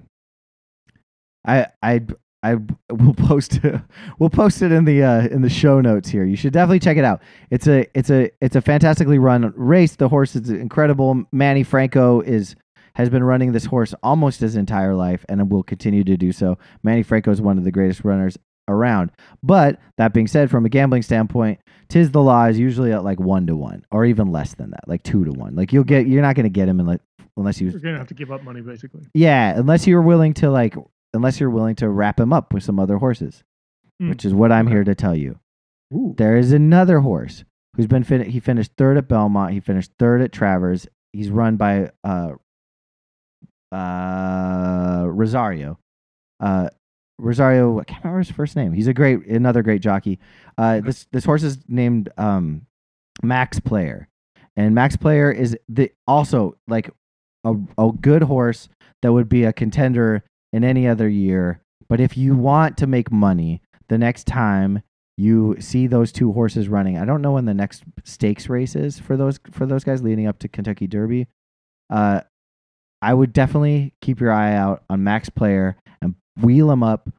I I I [LAUGHS] will post it. we'll post it in the uh in the show notes here. You should definitely check it out. It's a it's a it's a fantastically run race. The horse is incredible. Manny Franco is has been running this horse almost his entire life and will continue to do so. Manny Franco is one of the greatest runners around. But that being said, from a gambling standpoint, Tiz the Law is usually at like one to one, or even less than that, like two to one. Like you'll get, you're not going to get him unless unless you, You're gonna have to give up money, basically. yeah, unless you're willing to like, unless you're willing to wrap him up with some other horses, Hmm. which is what I'm here to tell you. Ooh. There is another horse who's been fin- he finished third at Belmont. He finished third at Travers. He's run by uh uh Rosario. Uh Rosario, I can't remember his first name. He's a great another great jockey. Uh this this horse is named um Max Player. And Max Player is the also like a a good horse that would be a contender in any other year. But if you want to make money, the next time you see those two horses running. I don't know when the next stakes race is for those for those guys leading up to Kentucky Derby. Uh, I would definitely keep your eye out on Max Player and wheel him up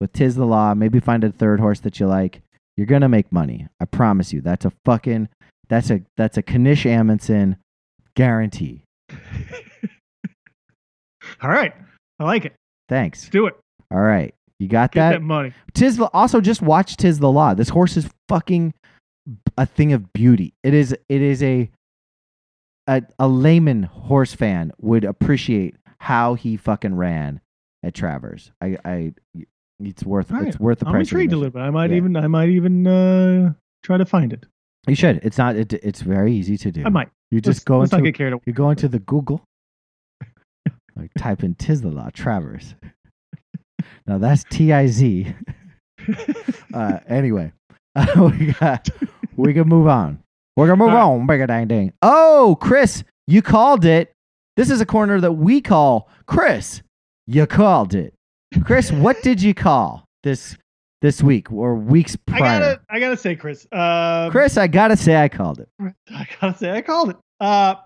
with Tiz the Law. Maybe find a third horse that you like. You're gonna make money. I promise you. That's a fucking that's a that's a Kanish Amundsen guarantee. [LAUGHS] All right. I like it. Thanks. Let's do it. All right, you got Get that. that money. Tiz the, also just watch Tiz the Law. This horse is fucking a thing of beauty. It is it is a a, a layman horse fan would appreciate how he fucking ran at Travers. I I it's worth right. it's worth the I'm price. of intrigued a little bit. I might Yeah. even I might even uh, try to find it. You should. It's not. It, it's very easy to do. I might. You Let's- just go let's into carried away. you go into the Google, like type in Tiz the Law Travers. now that's T I Z. [LAUGHS] Uh, anyway, [LAUGHS] we got we can move on. We're gonna move on. Big dang dang. Oh, Chris, you called it. This is a corner that we call Chris. You called it, Chris. what did you call this this week or weeks I prior? gotta I gotta say, Chris. Uh, Chris, I gotta say, I called it. I gotta say, I called it. Uh,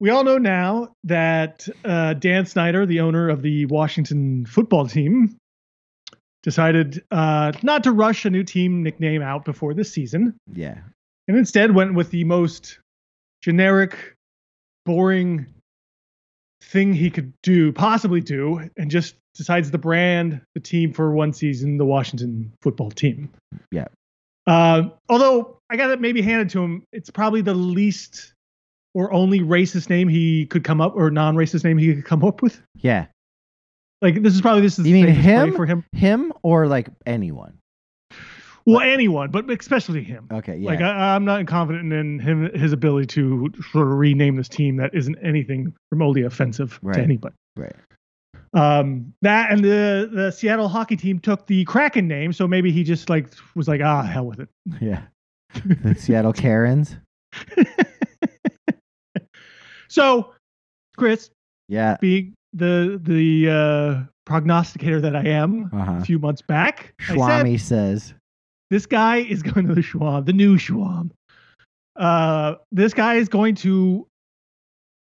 we all know now that uh, Dan Snyder, the owner of the Washington football team, decided uh, not to rush a new team nickname out before this season, Yeah, and instead went with the most generic, boring thing he could do, possibly do, and just decides to brand the team for one season, the Washington football team. Yeah. Uh, although I got to maybe hand it to him, it's probably the least or only racist name he could come up or non-racist name he could come up with. yeah. Like this is probably this is You the mean him? for him. Him or like anyone? Well, anyone, but especially him. Okay, yeah. Like I, I'm not confident in him his ability to sort of rename this team that isn't anything remotely offensive Right. to anybody. right. Um, that and the the Seattle hockey team took the Kraken name, so maybe he just like was like, ah, hell with it. Yeah. The Seattle Karens. [LAUGHS] So, Chris, Yeah. being the the uh, prognosticator that I am, Uh huh. a few months back, said Schwami says. this guy is going to the Schwab, the new Schwab. Uh, this guy is going to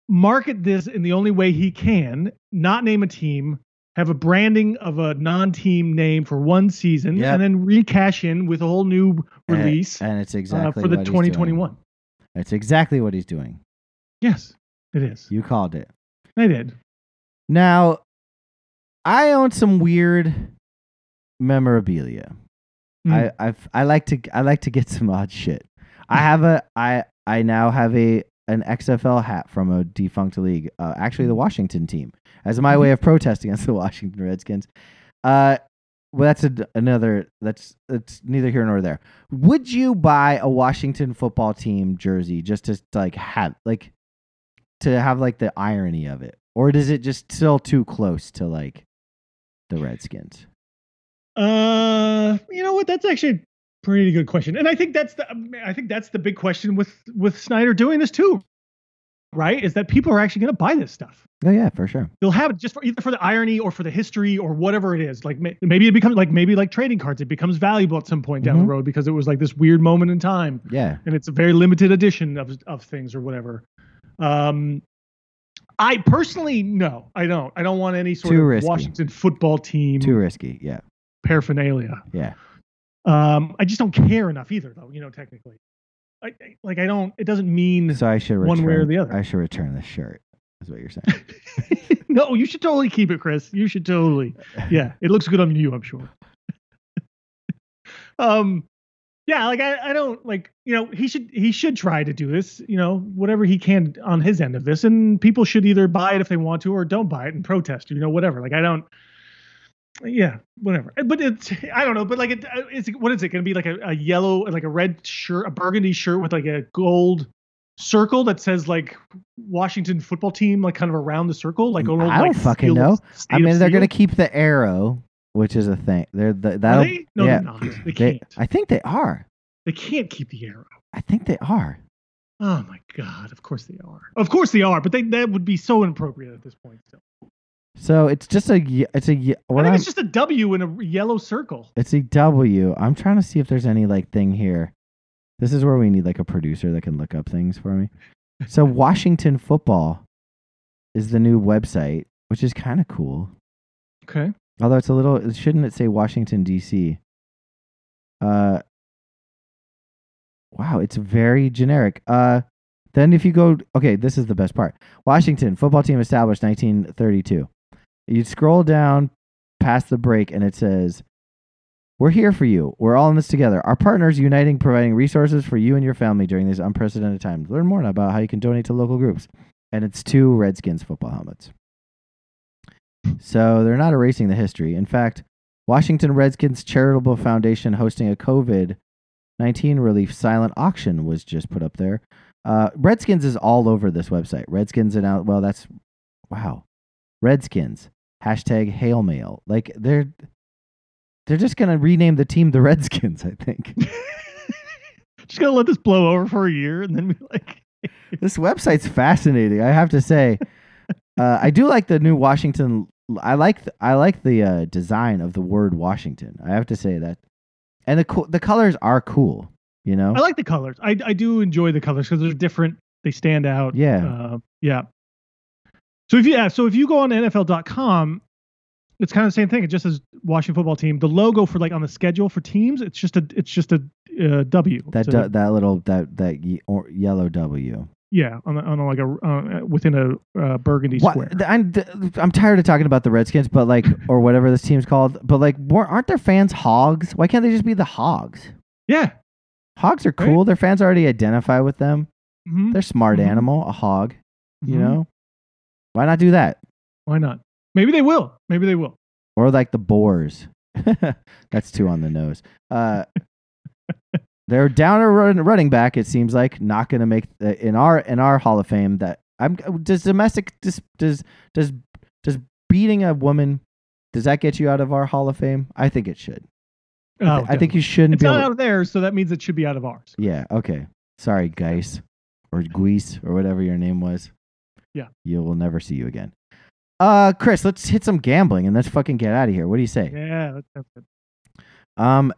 market this in the only way he can, not name a team, have a branding of a non-team name for one season, Yep. and then recash in with a whole new And- release And it's uh, exactly for the what he's doing. 2021. It's exactly what he's doing. Yes, it is. You called it. I did. Now, I own some weird memorabilia. Mm. I I've, I like to I like to get some odd shit. I have a I I now have a an XFL hat from a defunct league, uh, actually the Washington team, as my way of protesting against the [LAUGHS] Washington Redskins. Uh, well, that's a, another. That's that's neither here nor there. Would you buy a Washington football team jersey just to like have like to have like the irony of it, or does it just still too close to like the Redskins? Uh, you know what? That's actually a pretty good question, and I think that's the I think that's the big question with with Snyder doing this too, right? Is that people are actually going to buy this stuff? Oh yeah, for sure. They'll have it just for either for the irony or for the history or whatever it is. Like may, maybe it becomes like maybe like trading cards, it becomes valuable at some point down Mhm. the road because it was like this weird moment in time, Yeah. and it's a very limited edition of of things or whatever. Um, I personally no, I don't. I don't want any sort Too of risky. Washington football team Too risky. Yeah. paraphernalia. Yeah. Um, I just don't care enough either, though. You know, technically, I, I- like I don't. It doesn't mean So I should return, One way or the other. I should return the shirt. Is what you're saying. [LAUGHS] no. You should totally keep it, Chris. You should totally. Yeah, it looks good on you. I'm sure. [LAUGHS] um, yeah, like I, I don't like. You know, he should he should try to do this. You know, whatever he can on his end of this, and people should either buy it if they want to or don't buy it and protest. You know, whatever. Like I don't. Yeah, whatever. But it's I don't know. But like, it, uh, it's what is it going to be like a, a yellow, like a red shirt, a burgundy shirt with like a gold circle that says like Washington football team, like kind of around the circle, like little, I don't like, fucking know. I mean, they're gonna keep the arrow, which is a thing. They're the, that'll. they? No, yeah, they're not. They they- can't. I think they are. They can't keep the arrow. I think they are. Oh my god! Of course they are. Of course they are. But they that would be so inappropriate at this point. Still. So it's just a. It's a. ye- I think I'm, it's just a W in a yellow circle. it's a W. I'm trying to see if there's any like thing here. This is where we need like a producer that can look up things for me. So [LAUGHS] Washington football is the new website, which is kind of cool. Okay. Although it's a little, shouldn't it say Washington D.C.? Uh, wow, it's very generic. Uh, then if you go, okay, this is the best part. Washington football team established 1932. You scroll down past the break, and it says, "We're here for you. We're all in this together. Our partners uniting, providing resources for you and your family during these unprecedented times. Learn more about how you can donate to local groups." And it's two Redskins football helmets. So they're not erasing the history. In fact, Washington Redskins Charitable Foundation hosting a COVID 19 relief silent auction was just put up there. Uh, Redskins is all over this website. Redskins announced, well, that's, wow. Redskins, hashtag Hail Mail. Like they're, they're just going to rename the team the [LAUGHS] Redskins, I think. [LAUGHS] Just gonna let this blow over for a year and then be like, this website's fascinating. I have to say, [LAUGHS] uh, I do like the new Washington. I like th- I like the uh, design of the word Washington. I have to say that, and the co- the colors are cool. You know, I like the colors. I I do enjoy the colors because they're different. They stand out. Yeah. Uh, yeah. So if you yeah, so if you go on NFL.com, it's kind of the same thing. It just says Washington football team. The logo for like on the schedule for teams, it's just a it's just a uh, W. that So, du- that little that that ye- or yellow W. yeah, on, on like a uh, within a uh, burgundy What, square. I'm I'm tired of talking about the Redskins, but like or whatever this team's called. But like, aren't their fans hogs? Why can't they just be the hogs? yeah. Hogs are Right. cool. Their fans already identify with them. Mhm, They're smart Mhm. animal, a hog. You mhm. know, why not do that? Why not? Maybe they will. Maybe they will. or like the Boars. [LAUGHS] That's too on the nose. Uh, they're down a run, running back. It seems like not going to make the, in our in our Hall of Fame. That I'm does domestic does does does does beating a woman, does that get you out of our Hall of Fame? I think it should. I, Oh, thi- I think you shouldn't it's be not out of theirs, so that means it should be out of ours. yeah. Okay. Sorry, Geis or Guise or whatever your name was. Yeah. You will never see you again. Uh, Chris, let's hit some gambling and let's fucking get out of here. What do you say? Yeah, that sounds good. Um,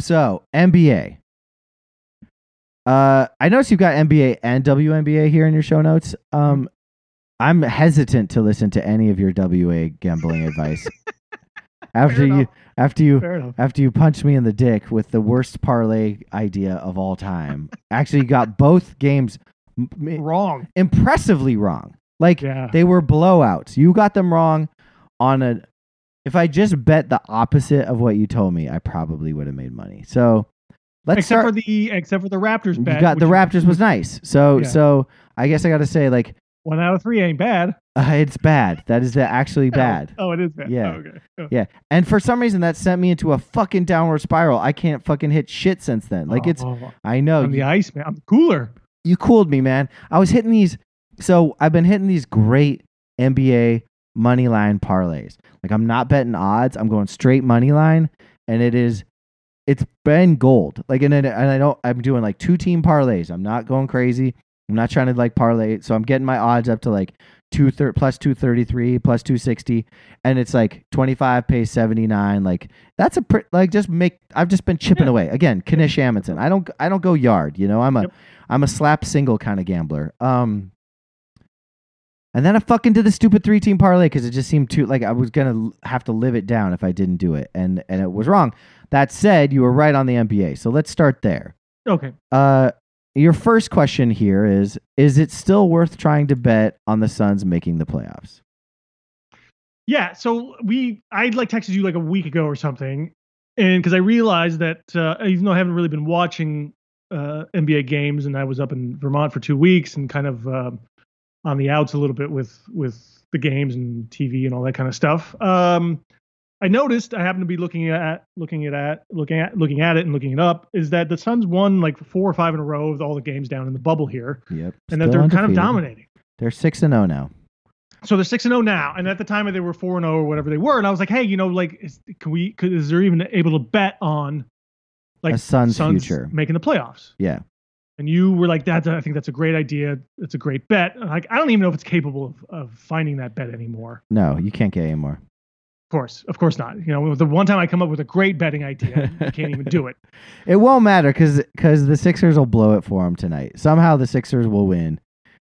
so NBA. Uh, I noticed you've got NBA and WNBA here in your show notes. Um, I'm hesitant to listen to any of your WA gambling advice. [LAUGHS] After you, after you, after you punched me in the dick with the worst parlay idea of all time. Actually, you got both games Wrong. impressively wrong. Like Yeah. they were blowouts. You got them wrong on a. If I just bet the opposite of what you told me, I probably would have made money. So let's except start. for the except for the Raptors you bet. got the Raptors was nice. So Yeah. so I guess I got to say like one out of three ain't bad. [LAUGHS] uh, it's bad. That is the actually [LAUGHS] bad. Oh, it is bad. Yeah. Oh, okay. Oh. Yeah. And for some reason that sent me into a fucking downward spiral. I can't fucking hit shit since then. Like it's Oh, I know I'm the ice man. I'm cooler. you cooled me, man. I was hitting these. So I've been hitting these great NBA money line parlays. Like I'm not betting odds. I'm going straight money line, and it is. It's been gold. Like and, and I don't. I'm doing like two team parlays. I'm not going crazy. I'm not trying to like parlay. So I'm getting my odds up to like two thir- plus two thirty three plus two sixty, and it's like twenty five pays seventy nine. Like that's a pr- like just make. I've just been chipping Yeah. away again. Kanish Amundsen. I don't. I don't go yard. You know. I'm a. Yep. am a slap single kind of gambler. Um. And then I fucking did the stupid three team parlay because it just seemed too like I was gonna have to live it down if I didn't do it, and and it was wrong. That said, you were right on the NBA. So let's start there. Okay. Uh, your first question here is: Is it still worth trying to bet on the Suns making the playoffs? Yeah. So we, I like texted you like a week ago or something, and because I realized that uh, even though I haven't really been watching uh, NBA games, and I was up in Vermont for two weeks and kind of um on the outs a little bit with with the games and TV and all that kind of stuff. Um, I noticed I happened to be looking at looking at at looking at looking at it and looking it up is that the Suns won like four or five in a row of all the games down in the bubble here, Yep. and that they're kind of dominating. They're six and zero now. So they're six and zero now, and at the time they were four and zero or whatever they were. And I was like, hey, you know, like, is, can we? Could, is there even able to bet on like A Suns future. making the playoffs? Yeah. And you were like, that's I think that's a great idea. It's a great bet. And, Like I don't even know if it's capable of, of finding that bet anymore. No, you can't get any more. Of course, of course not. You know, the one time I come up with a great betting idea, I can't even do it. [LAUGHS] It won't matter because the Sixers will blow it for them tonight. Somehow the Sixers will win,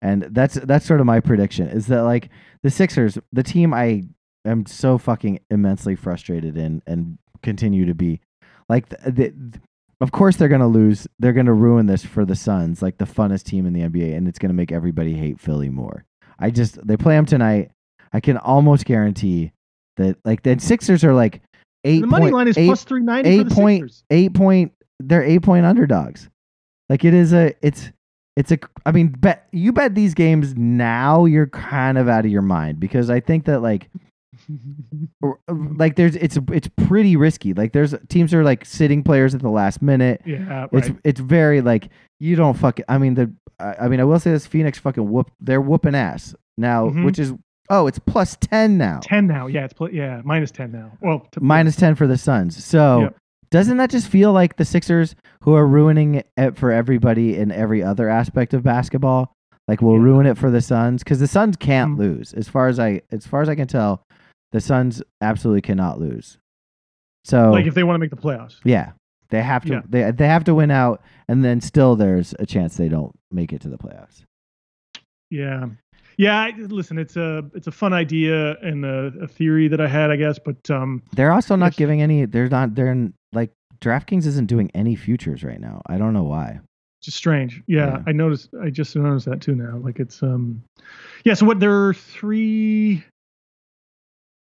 and that's that's sort of my prediction. Is that like the Sixers, the team I am so fucking immensely frustrated in and continue to be, like the, the, of course they're gonna lose. They're gonna ruin this for the Suns, like the funnest team in the NBA, and it's gonna make everybody hate Philly more. I just they play them tonight. I can almost guarantee that like the Sixers are like eight the money point- line is eight- plus three ninety for eight the point Sixers. eight point they're eight point underdogs like it is a it's it's a i mean bet you bet these games now you're kind of out of your mind because i think that like [LAUGHS] like there's it's it's pretty risky like there's teams are like sitting players at the last minute yeah, right. it's it's very like you don't fucking i mean the i I mean i will say this phoenix fucking whoop they're whooping ass now Mhm. which is oh it's plus 10 now ten now. Yeah, it's pl- yeah minus ten now. Well, to, minus 10 for the Suns. So Yep. doesn't that just feel like the Sixers who are ruining it for everybody in every other aspect of basketball? Like will Yeah. ruin it for the Suns cuz the Suns can't Mm. lose. As far as I as far as I can tell, the Suns absolutely cannot lose. So like if they want to make the playoffs. yeah, they have to Yeah. they they have to win out and then still there's a chance they don't make it to the playoffs. Yeah, yeah. I, listen, it's a it's a fun idea and a, a theory that I had, I guess. But um, They're also not giving any they're not they're n- like DraftKings isn't doing any futures right now. I don't know why. It's just strange. Yeah, Yeah. I noticed. I just noticed that too now. Like it's um, yeah. So what? There are three.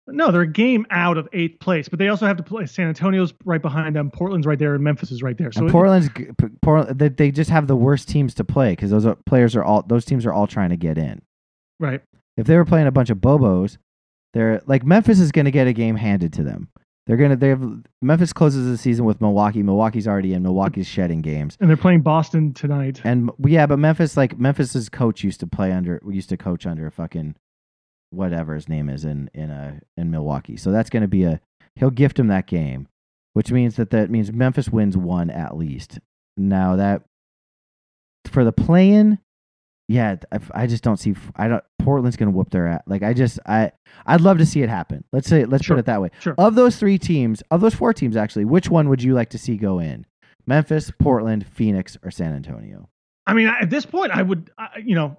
No, they're a game out of eighth place, but they also have to play. San Antonio's right behind them. Portland's right there, and Memphis is right there. So it- Portland's Portland, they, they just have the worst teams to play because those are, players are all those teams are all trying to get in. Right. If they were playing a bunch of bobos, they're like Memphis is going to get a game handed to them. They're gonna they have Memphis closes the season with Milwaukee. Milwaukee's already in. Milwaukee's shedding games. And they're playing Boston tonight. And yeah, but Memphis like Memphis's coach used to play under we used to coach under a fucking whatever his name is in in a in Milwaukee. So that's going to be a he'll gift him that game, which means that that means Memphis wins one at least. Now that for the play-in, yeah, I, I just don't see. I don't. Portland's going to whoop their ass. Like I just I I'd love to see it happen. Let's say let's Sure. put it that way. Sure. Of those three teams, of those four teams actually, which one would you like to see go in? Memphis, Portland, Phoenix, or San Antonio? I mean, at this point, I would, I, you know,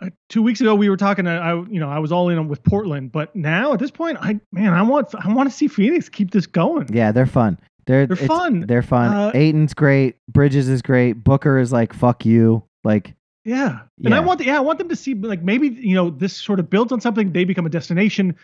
uh, two weeks ago we were talking. uh, I, you know, I was all in on with Portland, but now at this point, I, man, I want, I want to see Phoenix keep this going. Yeah, they're fun. They're They're fun. They're fun. Uh, Ayton's great. Bridges is great. Booker is like fuck you. Like Yeah, and I want, the, yeah, I want them to see like maybe you know this sort of builds on something. They become a destination.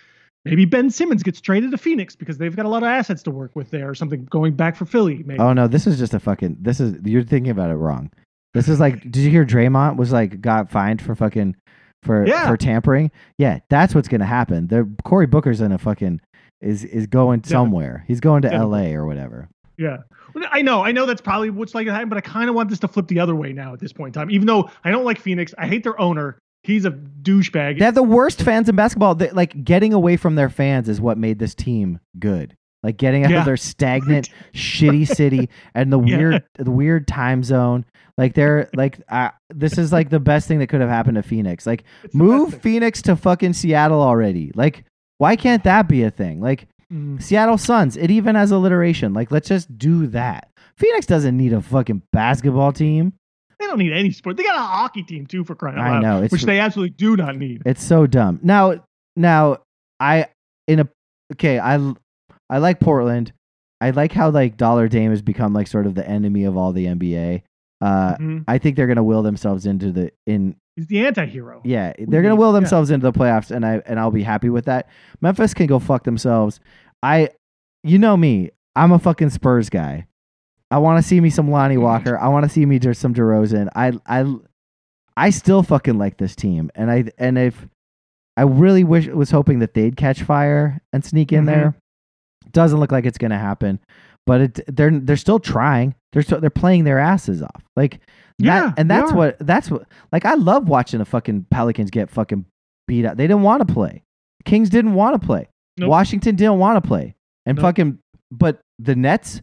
Maybe Ben Simmons gets traded to Phoenix because they've got a lot of assets to work with there, or something going back for Philly. Maybe. oh no, this is just a fucking. This is you're thinking about it wrong. This is like. did you hear Draymond was like got fined for fucking for Yeah. for tampering? Yeah, that's what's gonna happen. The Cory Booker's in a fucking is is going somewhere. He's going to Definitely. L.A. or whatever. Yeah. I know, I know that's probably what's like to happen, but I kind of want this to flip the other way now at this point in time. Even though I don't like Phoenix, I hate their owner. He's a douchebag. They have the worst fans in basketball. They, like getting away from their fans is what made this team good. Like getting out Yeah. of their stagnant, [LAUGHS] shitty city and the Yeah. weird, the weird time zone. Like they're like, uh, this is like the best thing that could have happened to Phoenix. Like It's move. Phoenix to fucking Seattle already. Like why can't that be a thing? Like Mm. Seattle Suns, it even has alliteration. Like let's just do that. Phoenix doesn't need a fucking basketball team. They don't need any sport. They got a hockey team too for crying out loud, I know, which they absolutely do not need. It's so dumb. Now, now I in a okay. I I like Portland. I like how like Dollar Dame has become like sort of the enemy of all the NBA. Uh, Mhm. I think they're gonna will themselves into the in He's the anti-hero. yeah they're gonna will Yeah. themselves into the playoffs and I and I'll be happy with that. Memphis can go fuck themselves. I you know me. I'm a fucking Spurs guy. I want to see me some Lonnie Walker. I want to see me just some DeRozan. I I I still fucking like this team, and I and if I really wish was hoping that they'd catch fire and sneak in Mhm. there. Doesn't look like it's gonna happen, but it they're they're still trying. They're still they're playing their asses off. Like Yeah, that, and that's what that's what like I love watching the fucking Pelicans get fucking beat up. They didn't want to play. Kings didn't want to play. Nope. Washington didn't want to play. And Nope. fucking but the Nets,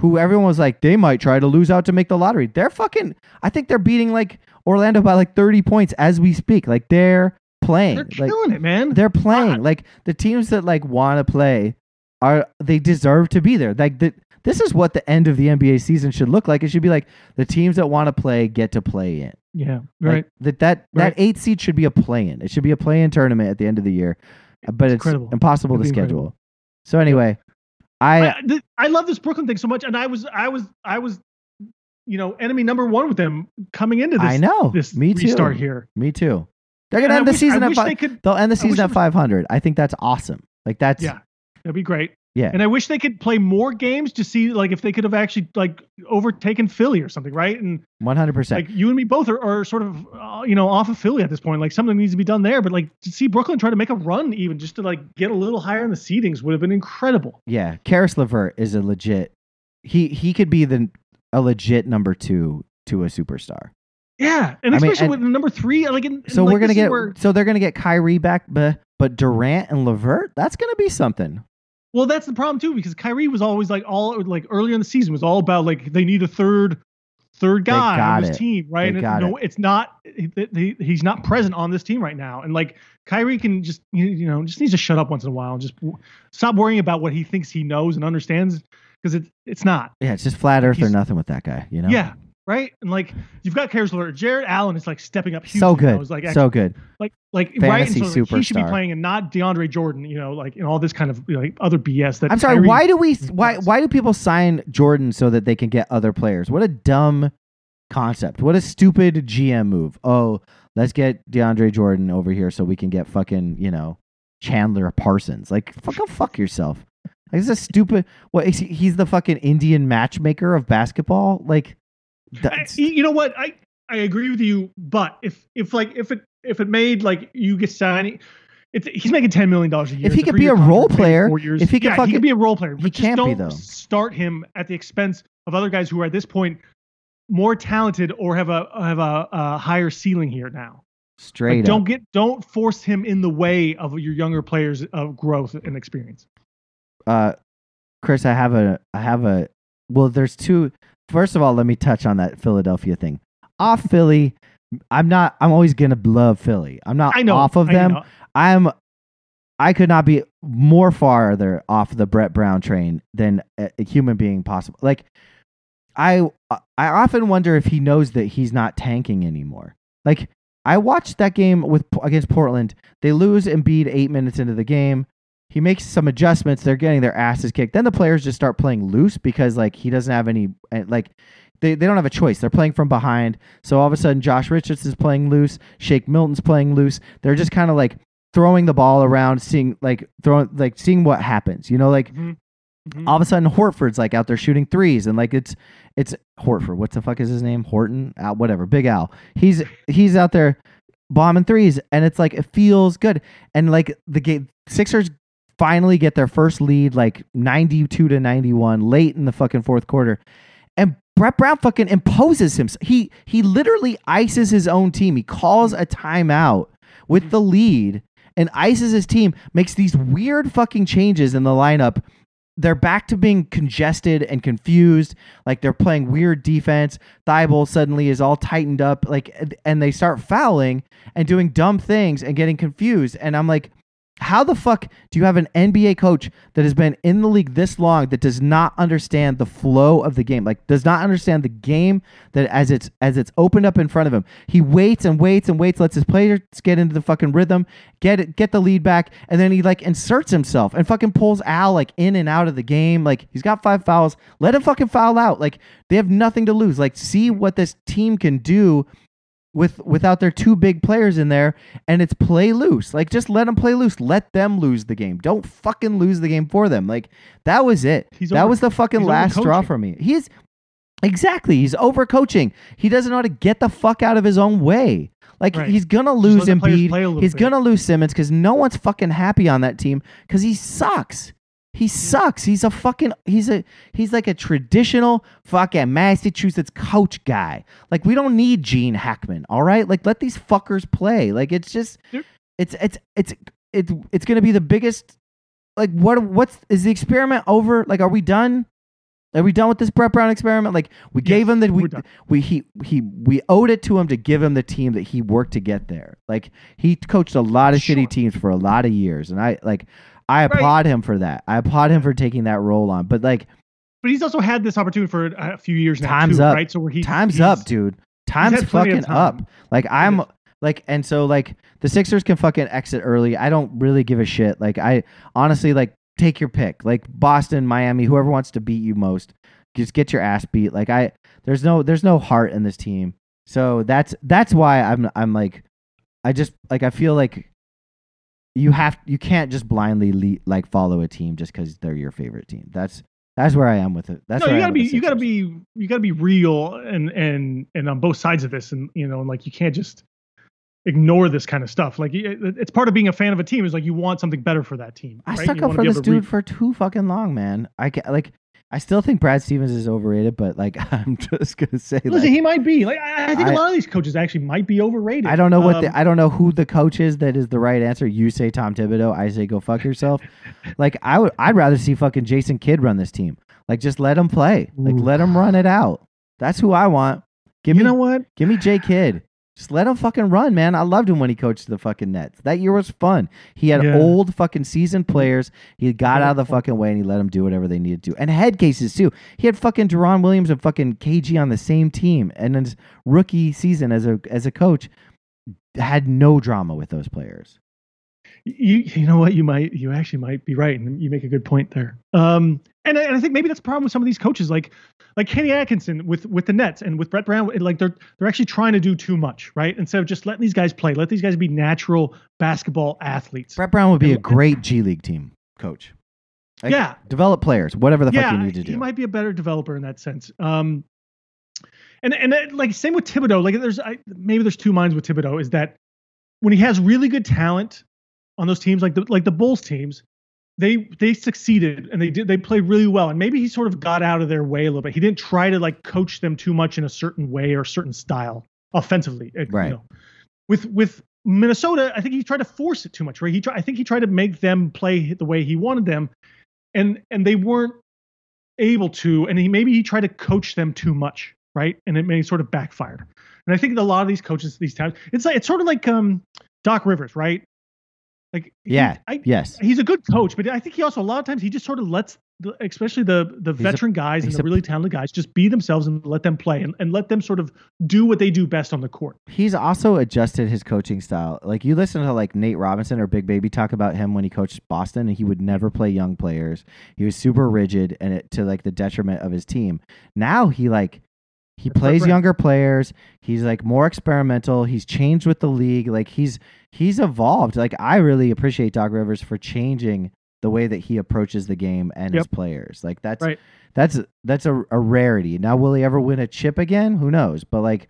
who everyone was like, they might try to lose out to make the lottery. They're fucking I think they're beating like Orlando by like 30 points as we speak. Like they're playing. They're like killing it, man. they're playing. God. Like the teams that like want to play are they deserve to be there. Like the, this is what the end of the NBA season should look like. It should be like the teams that want to play get to play in. yeah, Like, right. that that Right. that eight seed should be a play in. It should be a play in tournament at the end of the year. But it's, incredible. impossible to It'd be schedule. incredible. So anyway, I I, th- I love this Brooklyn thing so much, and I was, I was, I was, you know, enemy number one with them coming into this. I know. this Me too. restart here. Me too. They're gonna I end the wish- season I at five. they could. They'll end the season at 500. I think that's awesome. Like that's Yeah. That'd be great. Yeah. And I wish they could play more games to see like if they could have actually like overtaken Philly or something, right? And 100%. like you and me both are, are sort of uh, you know off of Philly at this point. Like something needs to be done there, but like to see Brooklyn try to make a run even just to like get a little higher in the seedings would have been incredible. Yeah, Caris LeVert is a legit. He he could be the a legit number two to a superstar. Yeah, and I mean, especially and- with number three, like in, So like, we're gonna get where- so they're gonna get Kyrie back, but but Durant and LeVert, that's gonna be something. Well, that's the problem too, because Kyrie was always like all like earlier in the season was all about like they need a third third guy on this it. team, right? They and it's, no, it's not. He, he- he's not present on this team right now, and like Kyrie can just you you know just needs to shut up once in a while and just stop worrying about what he thinks he knows and understands because it's it's not. Yeah, it's just flat Earth or nothing with that guy. You know. Yeah. Right, and like you've got Caris LeVert, Jarrett Allen is like stepping up. Hugely So good. Like so good. like like right, Fantasy so like, he should be playing and not DeAndre Jordan. You know, like and all this kind of you know, like other BS that I'm sorry. Kyrie- why do we? Why why do people sign Jordan so that they can get other players? What a dumb concept. What a stupid GM move. Oh, let's get DeAndre Jordan over here so we can get fucking you know Chandler Parsons. Like fucking fuck yourself. Like it's a stupid. What he's the fucking Indian matchmaker of basketball. Like that's, y- you know what I I agree with you, but if if like if it if it made like you get signing, it's he's making ten million dollars a year. If he could be a role player, if he could yeah, he could be a role player. he But just can't be, don't though. start him at the expense of other guys who are at this point more talented or have a have a, a higher ceiling here now. Straight Like, up. don't get don't force him in the way of your younger players of growth and experience. uh Chris, I have a I have a well there's two first of all, let me touch on that Philadelphia thing. Off Philly, I'm not I'm always gonna love Philly. I'm not I know off of I them. know. I'm I could not be more farther off the Brett Brown train than a, a human being possible. Like I I often wonder if he knows that he's not tanking anymore. Like I watched that game with against Portland. They lose Embiid 8 minutes into the game. He makes some adjustments. They're getting their asses kicked. Then the players just start playing loose because like he doesn't have any eh, like they, they don't have a choice. They're playing from behind. So all of a sudden Josh Richards is playing loose, Shake Milton's playing loose. They're just kind of like throwing the ball around, seeing like throwing like seeing what happens. You know, like Mhm. Mhm. all of a sudden Horford's like out there shooting threes and like it's it's Horford. What the fuck is his name? Horton? Al, whatever. Big Al. He's he's out there bombing threes and it's like it feels good. And like the game Sixers finally get their first lead like 92 to 91 late in the fucking fourth quarter. And Brett Brown fucking imposes him. He he literally ices his own team. He calls a timeout with the lead and ices his team, makes these weird fucking changes in the lineup. They're back to being congested and confused. Like they're playing weird defense. Thibault suddenly is all tightened up. Like, and they start fouling and doing dumb things and getting confused. And I'm like, how the fuck do you have an NBA coach that has been in the league this long that does not understand the flow of the game? Like does not understand the game that as it's as it's opened up in front of him. He waits and waits and waits, lets his players get into the fucking rhythm, get it, get the lead back, and then he like inserts himself and fucking pulls Al like in and out of the game. Like he's got five fouls. Let him fucking foul out. Like they have nothing to lose. Like see what this team can do with without their two big players in there and it's play loose. Like just let them play loose. Let them lose the game. Don't fucking lose the game for them. Like that was it. He's that over- was the fucking last straw for me. He's exactly. He's overcoaching he doesn't know how to get the fuck out of his own way. Like Right. he's gonna lose let the players Embiid. play a little He's bit. gonna lose Simmons because no one's fucking happy on that team because he sucks. He sucks. He's a fucking he's a he's like a traditional fucking Massachusetts coach guy. Like we don't need Gene Hackman, all right? Like let these fuckers play. Like it's just it's it's it's it's it's gonna be the biggest like what what's is the experiment over? Like are we done? Are we done with this Brett Brown experiment? Like we gave him that we we he he we owed it to him to give him the team that he worked to get there. Like he coached a lot of Sure. shitty teams for a lot of years, and I like I Right. applaud him for that. I applaud him for taking that role on. But like But he's also had this opportunity for a few years now. Time's too, up. right? So where he time's up, dude. Time's had plenty of fucking up. Like I'm like and so like the Sixers can fucking exit early. I don't really give a shit. Like I honestly like take your pick. Like Boston, Miami, whoever wants to beat you most, just get your ass beat. Like I there's no there's no heart in this team. So that's that's why I'm I'm like I just like I feel like you have you can't just blindly le- like follow a team just cuz they're your favorite team. That's that's where I am with it. That's no, where you gotta be you gotta be you gotta be real and and and on both sides of this, and you know, and like you can't just ignore this kind of stuff. Like it- it's part of being a fan of a team is like you want something better for that team. I right? stuck up for this to re- dude for too fucking long, man. I ca like. I still think Brad Stevens is overrated, but like [LAUGHS] I'm just gonna say, Listen, like, he might be. Like I, I think a I- lot of these coaches actually might be overrated. I don't know what Um, the I don't know who the coach is that is the right answer. You say Tom Thibodeau, I say go fuck yourself. [LAUGHS] like I would, I'd rather see fucking Jason Kidd run this team. Like just let him play. Like Ooh. let him run it out. That's who I want. Give you me, know what? give me Jay Kidd. Just let him fucking run, man. I loved him when he coached the fucking Nets. That year was fun. He had Yeah. old fucking seasoned players. He got out of the fucking way and he let them do whatever they needed to. And head cases too. He had fucking Deron Williams and fucking KG on the same team. And in his rookie season as a as a coach, had no drama with those players. You you know what? You might you actually might be right, and you make a good point there. Um, and I, and I think maybe that's the problem with some of these coaches, like like Kenny Atkinson with with the Nets and with Brett Brown. Like they're they're actually trying to do too much, right? Instead of just letting these guys play, let these guys be natural basketball athletes. Brett Brown would be a great G League team coach. Like, Yeah. Develop players, whatever the yeah, fuck you need to do he might be a better developer in that sense. Um, and and that, like same with Thibodeau. Like there's I, maybe there's two minds with Thibodeau. Is that when he has really good talent on those teams, like the like the Bulls teams, they they succeeded and they did they played really well. And maybe he sort of got out of their way a little bit. He didn't try to like coach them too much in a certain way or a certain style offensively. you Right. know. with with Minnesota, I think he tried to force it too much. Right? He try, I think he tried to make them play the way he wanted them, and and they weren't able to. And he maybe he tried to coach them too much, right? And it may sort of backfired. And I think a lot of these coaches these times, it's like it's sort of like um Doc Rivers, right? Like Yeah. I, Yes. he's a good coach, but I think he also a lot of times he just sort of lets, the, especially the the He's a- veteran guys and the a- really talented guys, just be themselves and let them play and, and let them sort of do what they do best on the court. He's also adjusted his coaching style. Like you listen to like Nate Robinson or Big Baby talk about him when he coached Boston, and he would never play young players. He was super rigid, and it to like the detriment of his team. Now he like he That's plays younger players. He's like more experimental. He's changed with the league. Like he's he's evolved. Like I really appreciate Doc Rivers for changing the way that he approaches the game and his players. Like that's Right. that's that's a, a rarity. Now will he ever win a chip again? Who knows? But like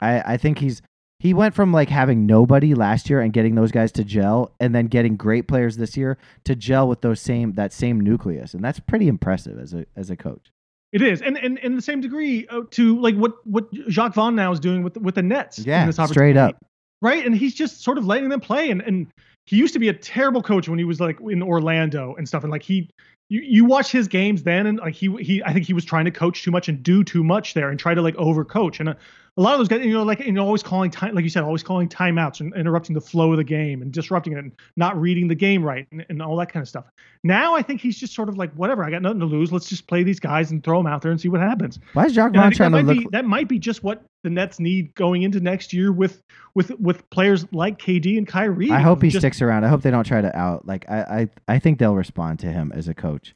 I I think he's he went from like having nobody last year and getting those guys to gel and then getting great players this year to gel with those same that same nucleus. And that's pretty impressive as a as a coach. It is, and and in the same degree uh, to like what what Jacque Vaughn now is doing with the, with the Nets. in Yeah, this straight up. right? And he's just sort of letting them play. And and he used to be a terrible coach when he was like in Orlando and stuff. And like he, you you watch his games then, and like he he I think he was trying to coach too much and do too much there and try to like overcoach. And a, a lot of those guys, you know, like you know, always calling time, like you said, always calling timeouts and interrupting the flow of the game and disrupting it and not reading the game right and, and all that kind of stuff. Now I think he's just sort of like whatever. I got nothing to lose. Let's just play these guys and throw them out there and see what happens. Why is Jacque And Vaughn that trying to might look be that might be just what the Nets need going into next year with with with players like KD and Kyrie. I hope he Just- sticks around. I hope they don't try to out like I, I I think they'll respond to him as a coach.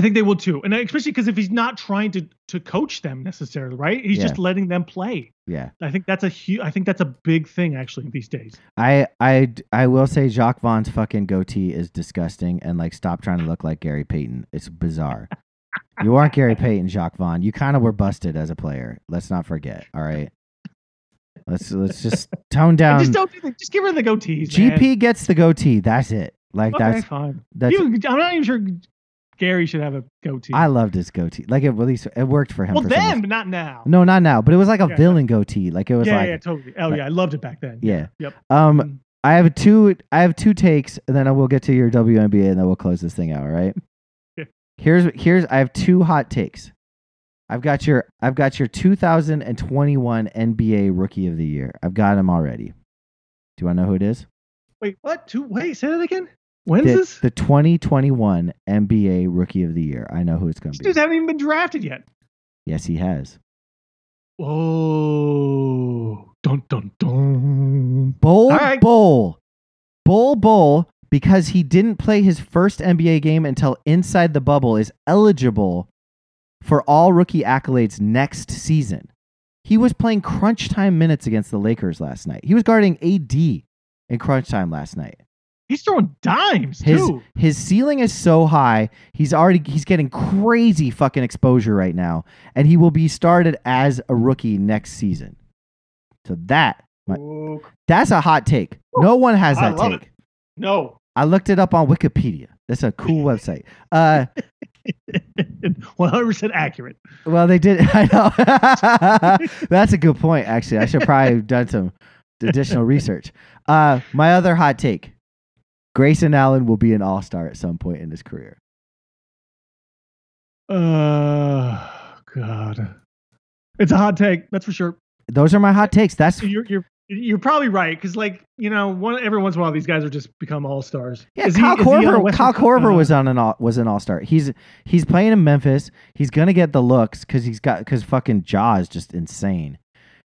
I think they will too, and especially because if he's not trying to to coach them necessarily, right? He's Yeah. just letting them play. Yeah. I think that's a huge. I think that's a big thing actually these days. I I I will say Jacque Vaughn's fucking goatee is disgusting and like stop trying to look like Gary Payton. It's bizarre. [LAUGHS] you aren't Gary Payton, Jacques Vaughn. You kind of were busted as a player. Let's not forget. All right. Let's let's just [LAUGHS] tone down. just don't do the, just give her the goatees. man. GP gets the goatee. That's it. Like Okay, that's fine. that's. You- I'm not even sure Gary should have a goatee. I loved his goatee. Like it, at least it worked for him. well, for then, but not now. No, not now. But it was like a Yeah. villain goatee. Like it was yeah, like yeah, totally. Oh like- yeah, I loved it back then. yeah. Yep. Um, Mm. I have two. I have two takes, and then I will get to your WNBA, and then we'll close this thing out. All right. Yeah. Here's here's. I have two hot takes. I've got your I've got your 2021 NBA Rookie of the Year. I've got him already. Do you want to know who it is? Wait, what? Two? Wait, say that again. When's The, this? the 2021 NBA Rookie of the Year. I know who it's going to dudes be. haven't even been drafted yet. Yes, he has. Oh, dun dun dun. Bol All right. Bol. Bol Bol, because he didn't play his first NBA game until inside the bubble, is eligible for all rookie accolades next season. He was playing crunch time minutes against the Lakers last night. He was guarding AD in crunch time last night. He's throwing dimes His too. his ceiling is so high. He's already he's getting crazy fucking exposure right now, and he will be started as a rookie next season. So that my- that's a hot take. No one has that take. it. no. I looked it up on Wikipedia. That's a cool [LAUGHS] website. Uh, [LAUGHS] 100% accurate. well, they did. [LAUGHS] I know. That's a good point. Actually, I should probably have done some additional research. Uh, my other hot take: Grayson Allen will be an All Star at some point in his career. Uh, God. It's a hot take, that's for sure. Those are my hot takes. That's You're you're you're probably right because, like, you know, one every once in a while these guys are just become all stars. yeah. Kyle Korver. Kyle Korver was on an all, was an All Star. He's he's playing in Memphis. He's gonna get the looks because he's got because fucking Ja is just insane.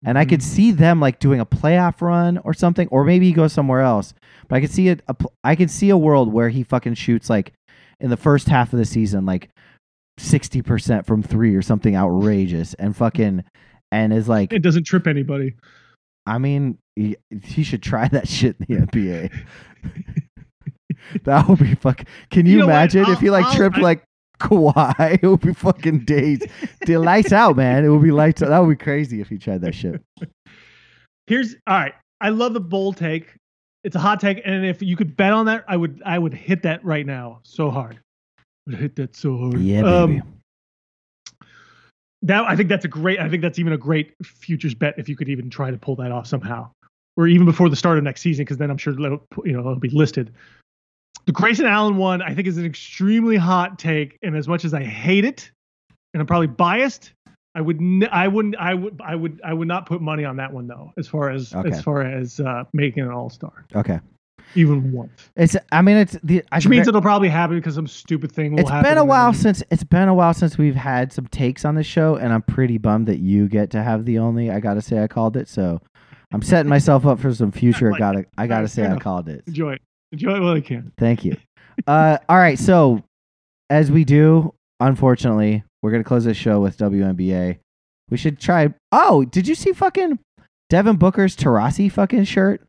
And I could mm. see them like doing a playoff run or something, or maybe he goes somewhere else. But I could see it. A, I could see a world where he fucking shoots like in the first half of the season, like sixty percent from three or something outrageous, and fucking and is like, It doesn't trip anybody. I mean, he, he should try that shit in the NBA. [LAUGHS] that would be fuck. Can you, You know imagine if he like tripped I- like Kawhi? [LAUGHS] It would be fucking days. the lights out, man. It would be lights out. That would be crazy if he tried that shit. Here's all right. I love the bold take. It's a hot take, and if you could bet on that, I would I would hit that right now so hard. Would hit that so hard. Yeah, Um, baby. that I think that's a great. I think that's even a great futures bet if you could even try to pull that off somehow. or even before the start of next season, because then I'm sure it'll, you know it'll be listed. The Grayson Allen one, I think, is an extremely hot take, and as much as I hate it, and I'm probably biased, I would, n- I wouldn't, I would, I would, I would not put money on that one though. As far as Okay. as far as uh, making an All Star, Okay. even once, It's. I mean, it's the. I which means it'll probably happen because some stupid thing will it's happen. It's been a while since it's been a while since we've had some takes on the show, and I'm pretty bummed that you get to have the only. I gotta say, I called it. So I'm setting myself up for some future. like gotta. I gotta say, I called it. Enjoy it. Enjoy it while you can. Thank you. uh, all right. So, as we do, unfortunately, we're gonna close this show with WNBA. We should try. Oh, did you see fucking Devin Booker's Taurasi fucking shirt?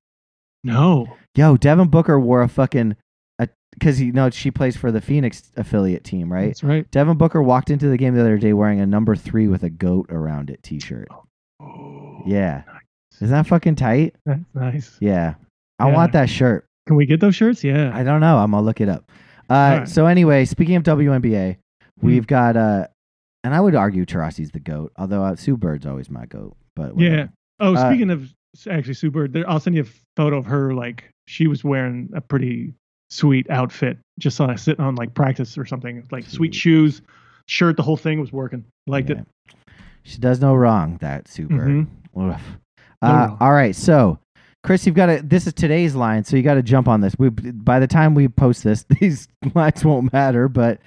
No. Yo, Devin Booker wore a fucking because you know she plays for the Phoenix affiliate team, right? That's right. Devin Booker walked into the game the other day wearing a number three with a goat around it T-shirt. Oh, Yeah, isn't that fucking tight? That's nice. Yeah, I Yeah. want that shirt. Can we get those shirts? Yeah. I don't know. I'm gonna look it up. Uh, Alright. So anyway, speaking of WNBA, Hmm. we've got uh, and I would argue Taurasi's the goat, although uh, Sue Bird's always my goat. But Yeah. Oh, Uh, speaking of actually Sue Bird, there, I'll send you a photo of her. Like she was wearing a pretty sweet outfit, just on sitting on like practice or something. Like sweet Sweet. shoes, shirt. The whole thing was working. Liked Yeah. it. She does no wrong, that Sue Bird. Mhm. No Uh, wrong. all right, so Chris, you've got to. This is today's line, so you got to jump on this. We by the time we post this, [LAUGHS] these lines won't matter. But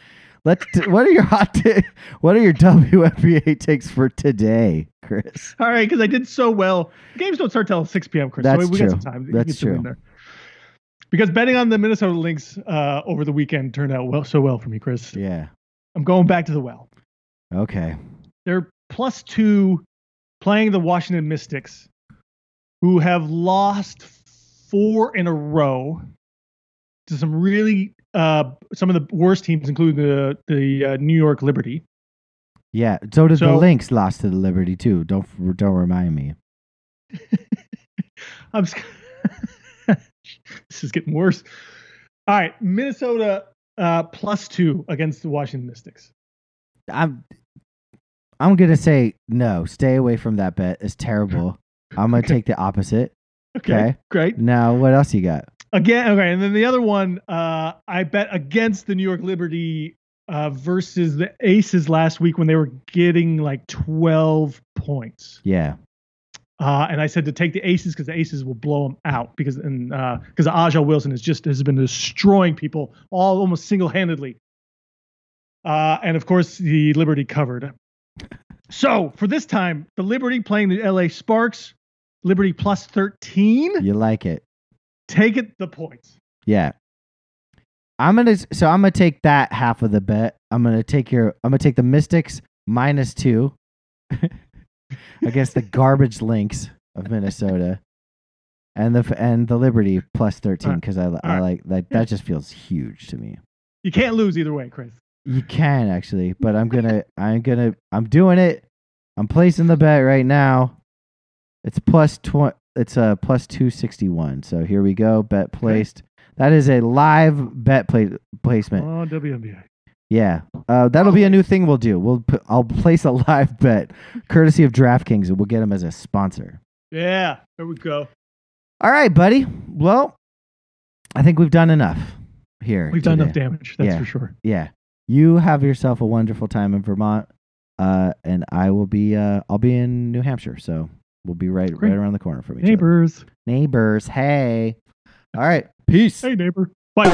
let's. what are your hot? ta- [LAUGHS] what are your WNBA takes for today, Chris? All right, because I did so well. Games don't start till 6 p.m. Chris. That's so we true. got some time. That's get you in true. Because betting on the Minnesota Lynx uh, over the weekend turned out well so well for me, Chris. Yeah. I'm going back to the well. Okay. They're plus two playing the Washington Mystics, who have lost four in a row to some really uh, some of the worst teams, including the the uh, New York Liberty. Yeah. So did the Lynx lost to the Liberty too. Don't don't remind me. [LAUGHS] I'm [LAUGHS] this is getting worse. All right, Minnesota uh, plus two against the Washington Mystics. I'm. I'm gonna say no. Stay away from that bet. It's [LAUGHS] terrible. I'm gonna take the opposite. Okay, Okay. great. Now, what else you got? Again, okay, and then the other one, uh, I bet against the New York Liberty uh, versus the Aces last week when they were getting like 12 points. Yeah. Uh, and I said to take the Aces because the Aces will blow them out because and because A'ja Wilson has just has been destroying people all almost single handedly. Uh, and of course, the Liberty covered. So for this time, the Liberty playing the LA Sparks, Liberty plus 13. You like it. Take it the points. Yeah. I'm gonna so I'm gonna take that half of the bet. I'm gonna take your I'm gonna take the Mystics minus two [LAUGHS] against the garbage Lynx of Minnesota. And the and the Liberty plus thirteen because I, I Alright. like that that just feels huge to me. You can't lose either way, Chris. You can actually, but I'm gonna I'm gonna I'm doing it. I'm placing the bet right now. It's plus twenty. It's a plus two sixty one. So here we go. Bet placed. That is a live bet pla- placement. Oh, WNBA. Yeah, uh, that'll be a new thing we'll do. We'll put, I'll place a [LAUGHS] live bet, courtesy of DraftKings, and we'll get them as a sponsor. Yeah, there we go. All right, buddy. Well, I think we've done enough here. We've done enough damage, that's Yeah. for sure. Yeah, you have yourself a wonderful time in Vermont, uh, and I will be. Uh, I'll be in New Hampshire, so we'll be right Great. right around the corner from each Neighbors. other. Neighbors. Hey. All right. Peace. Hey, neighbor. Bye.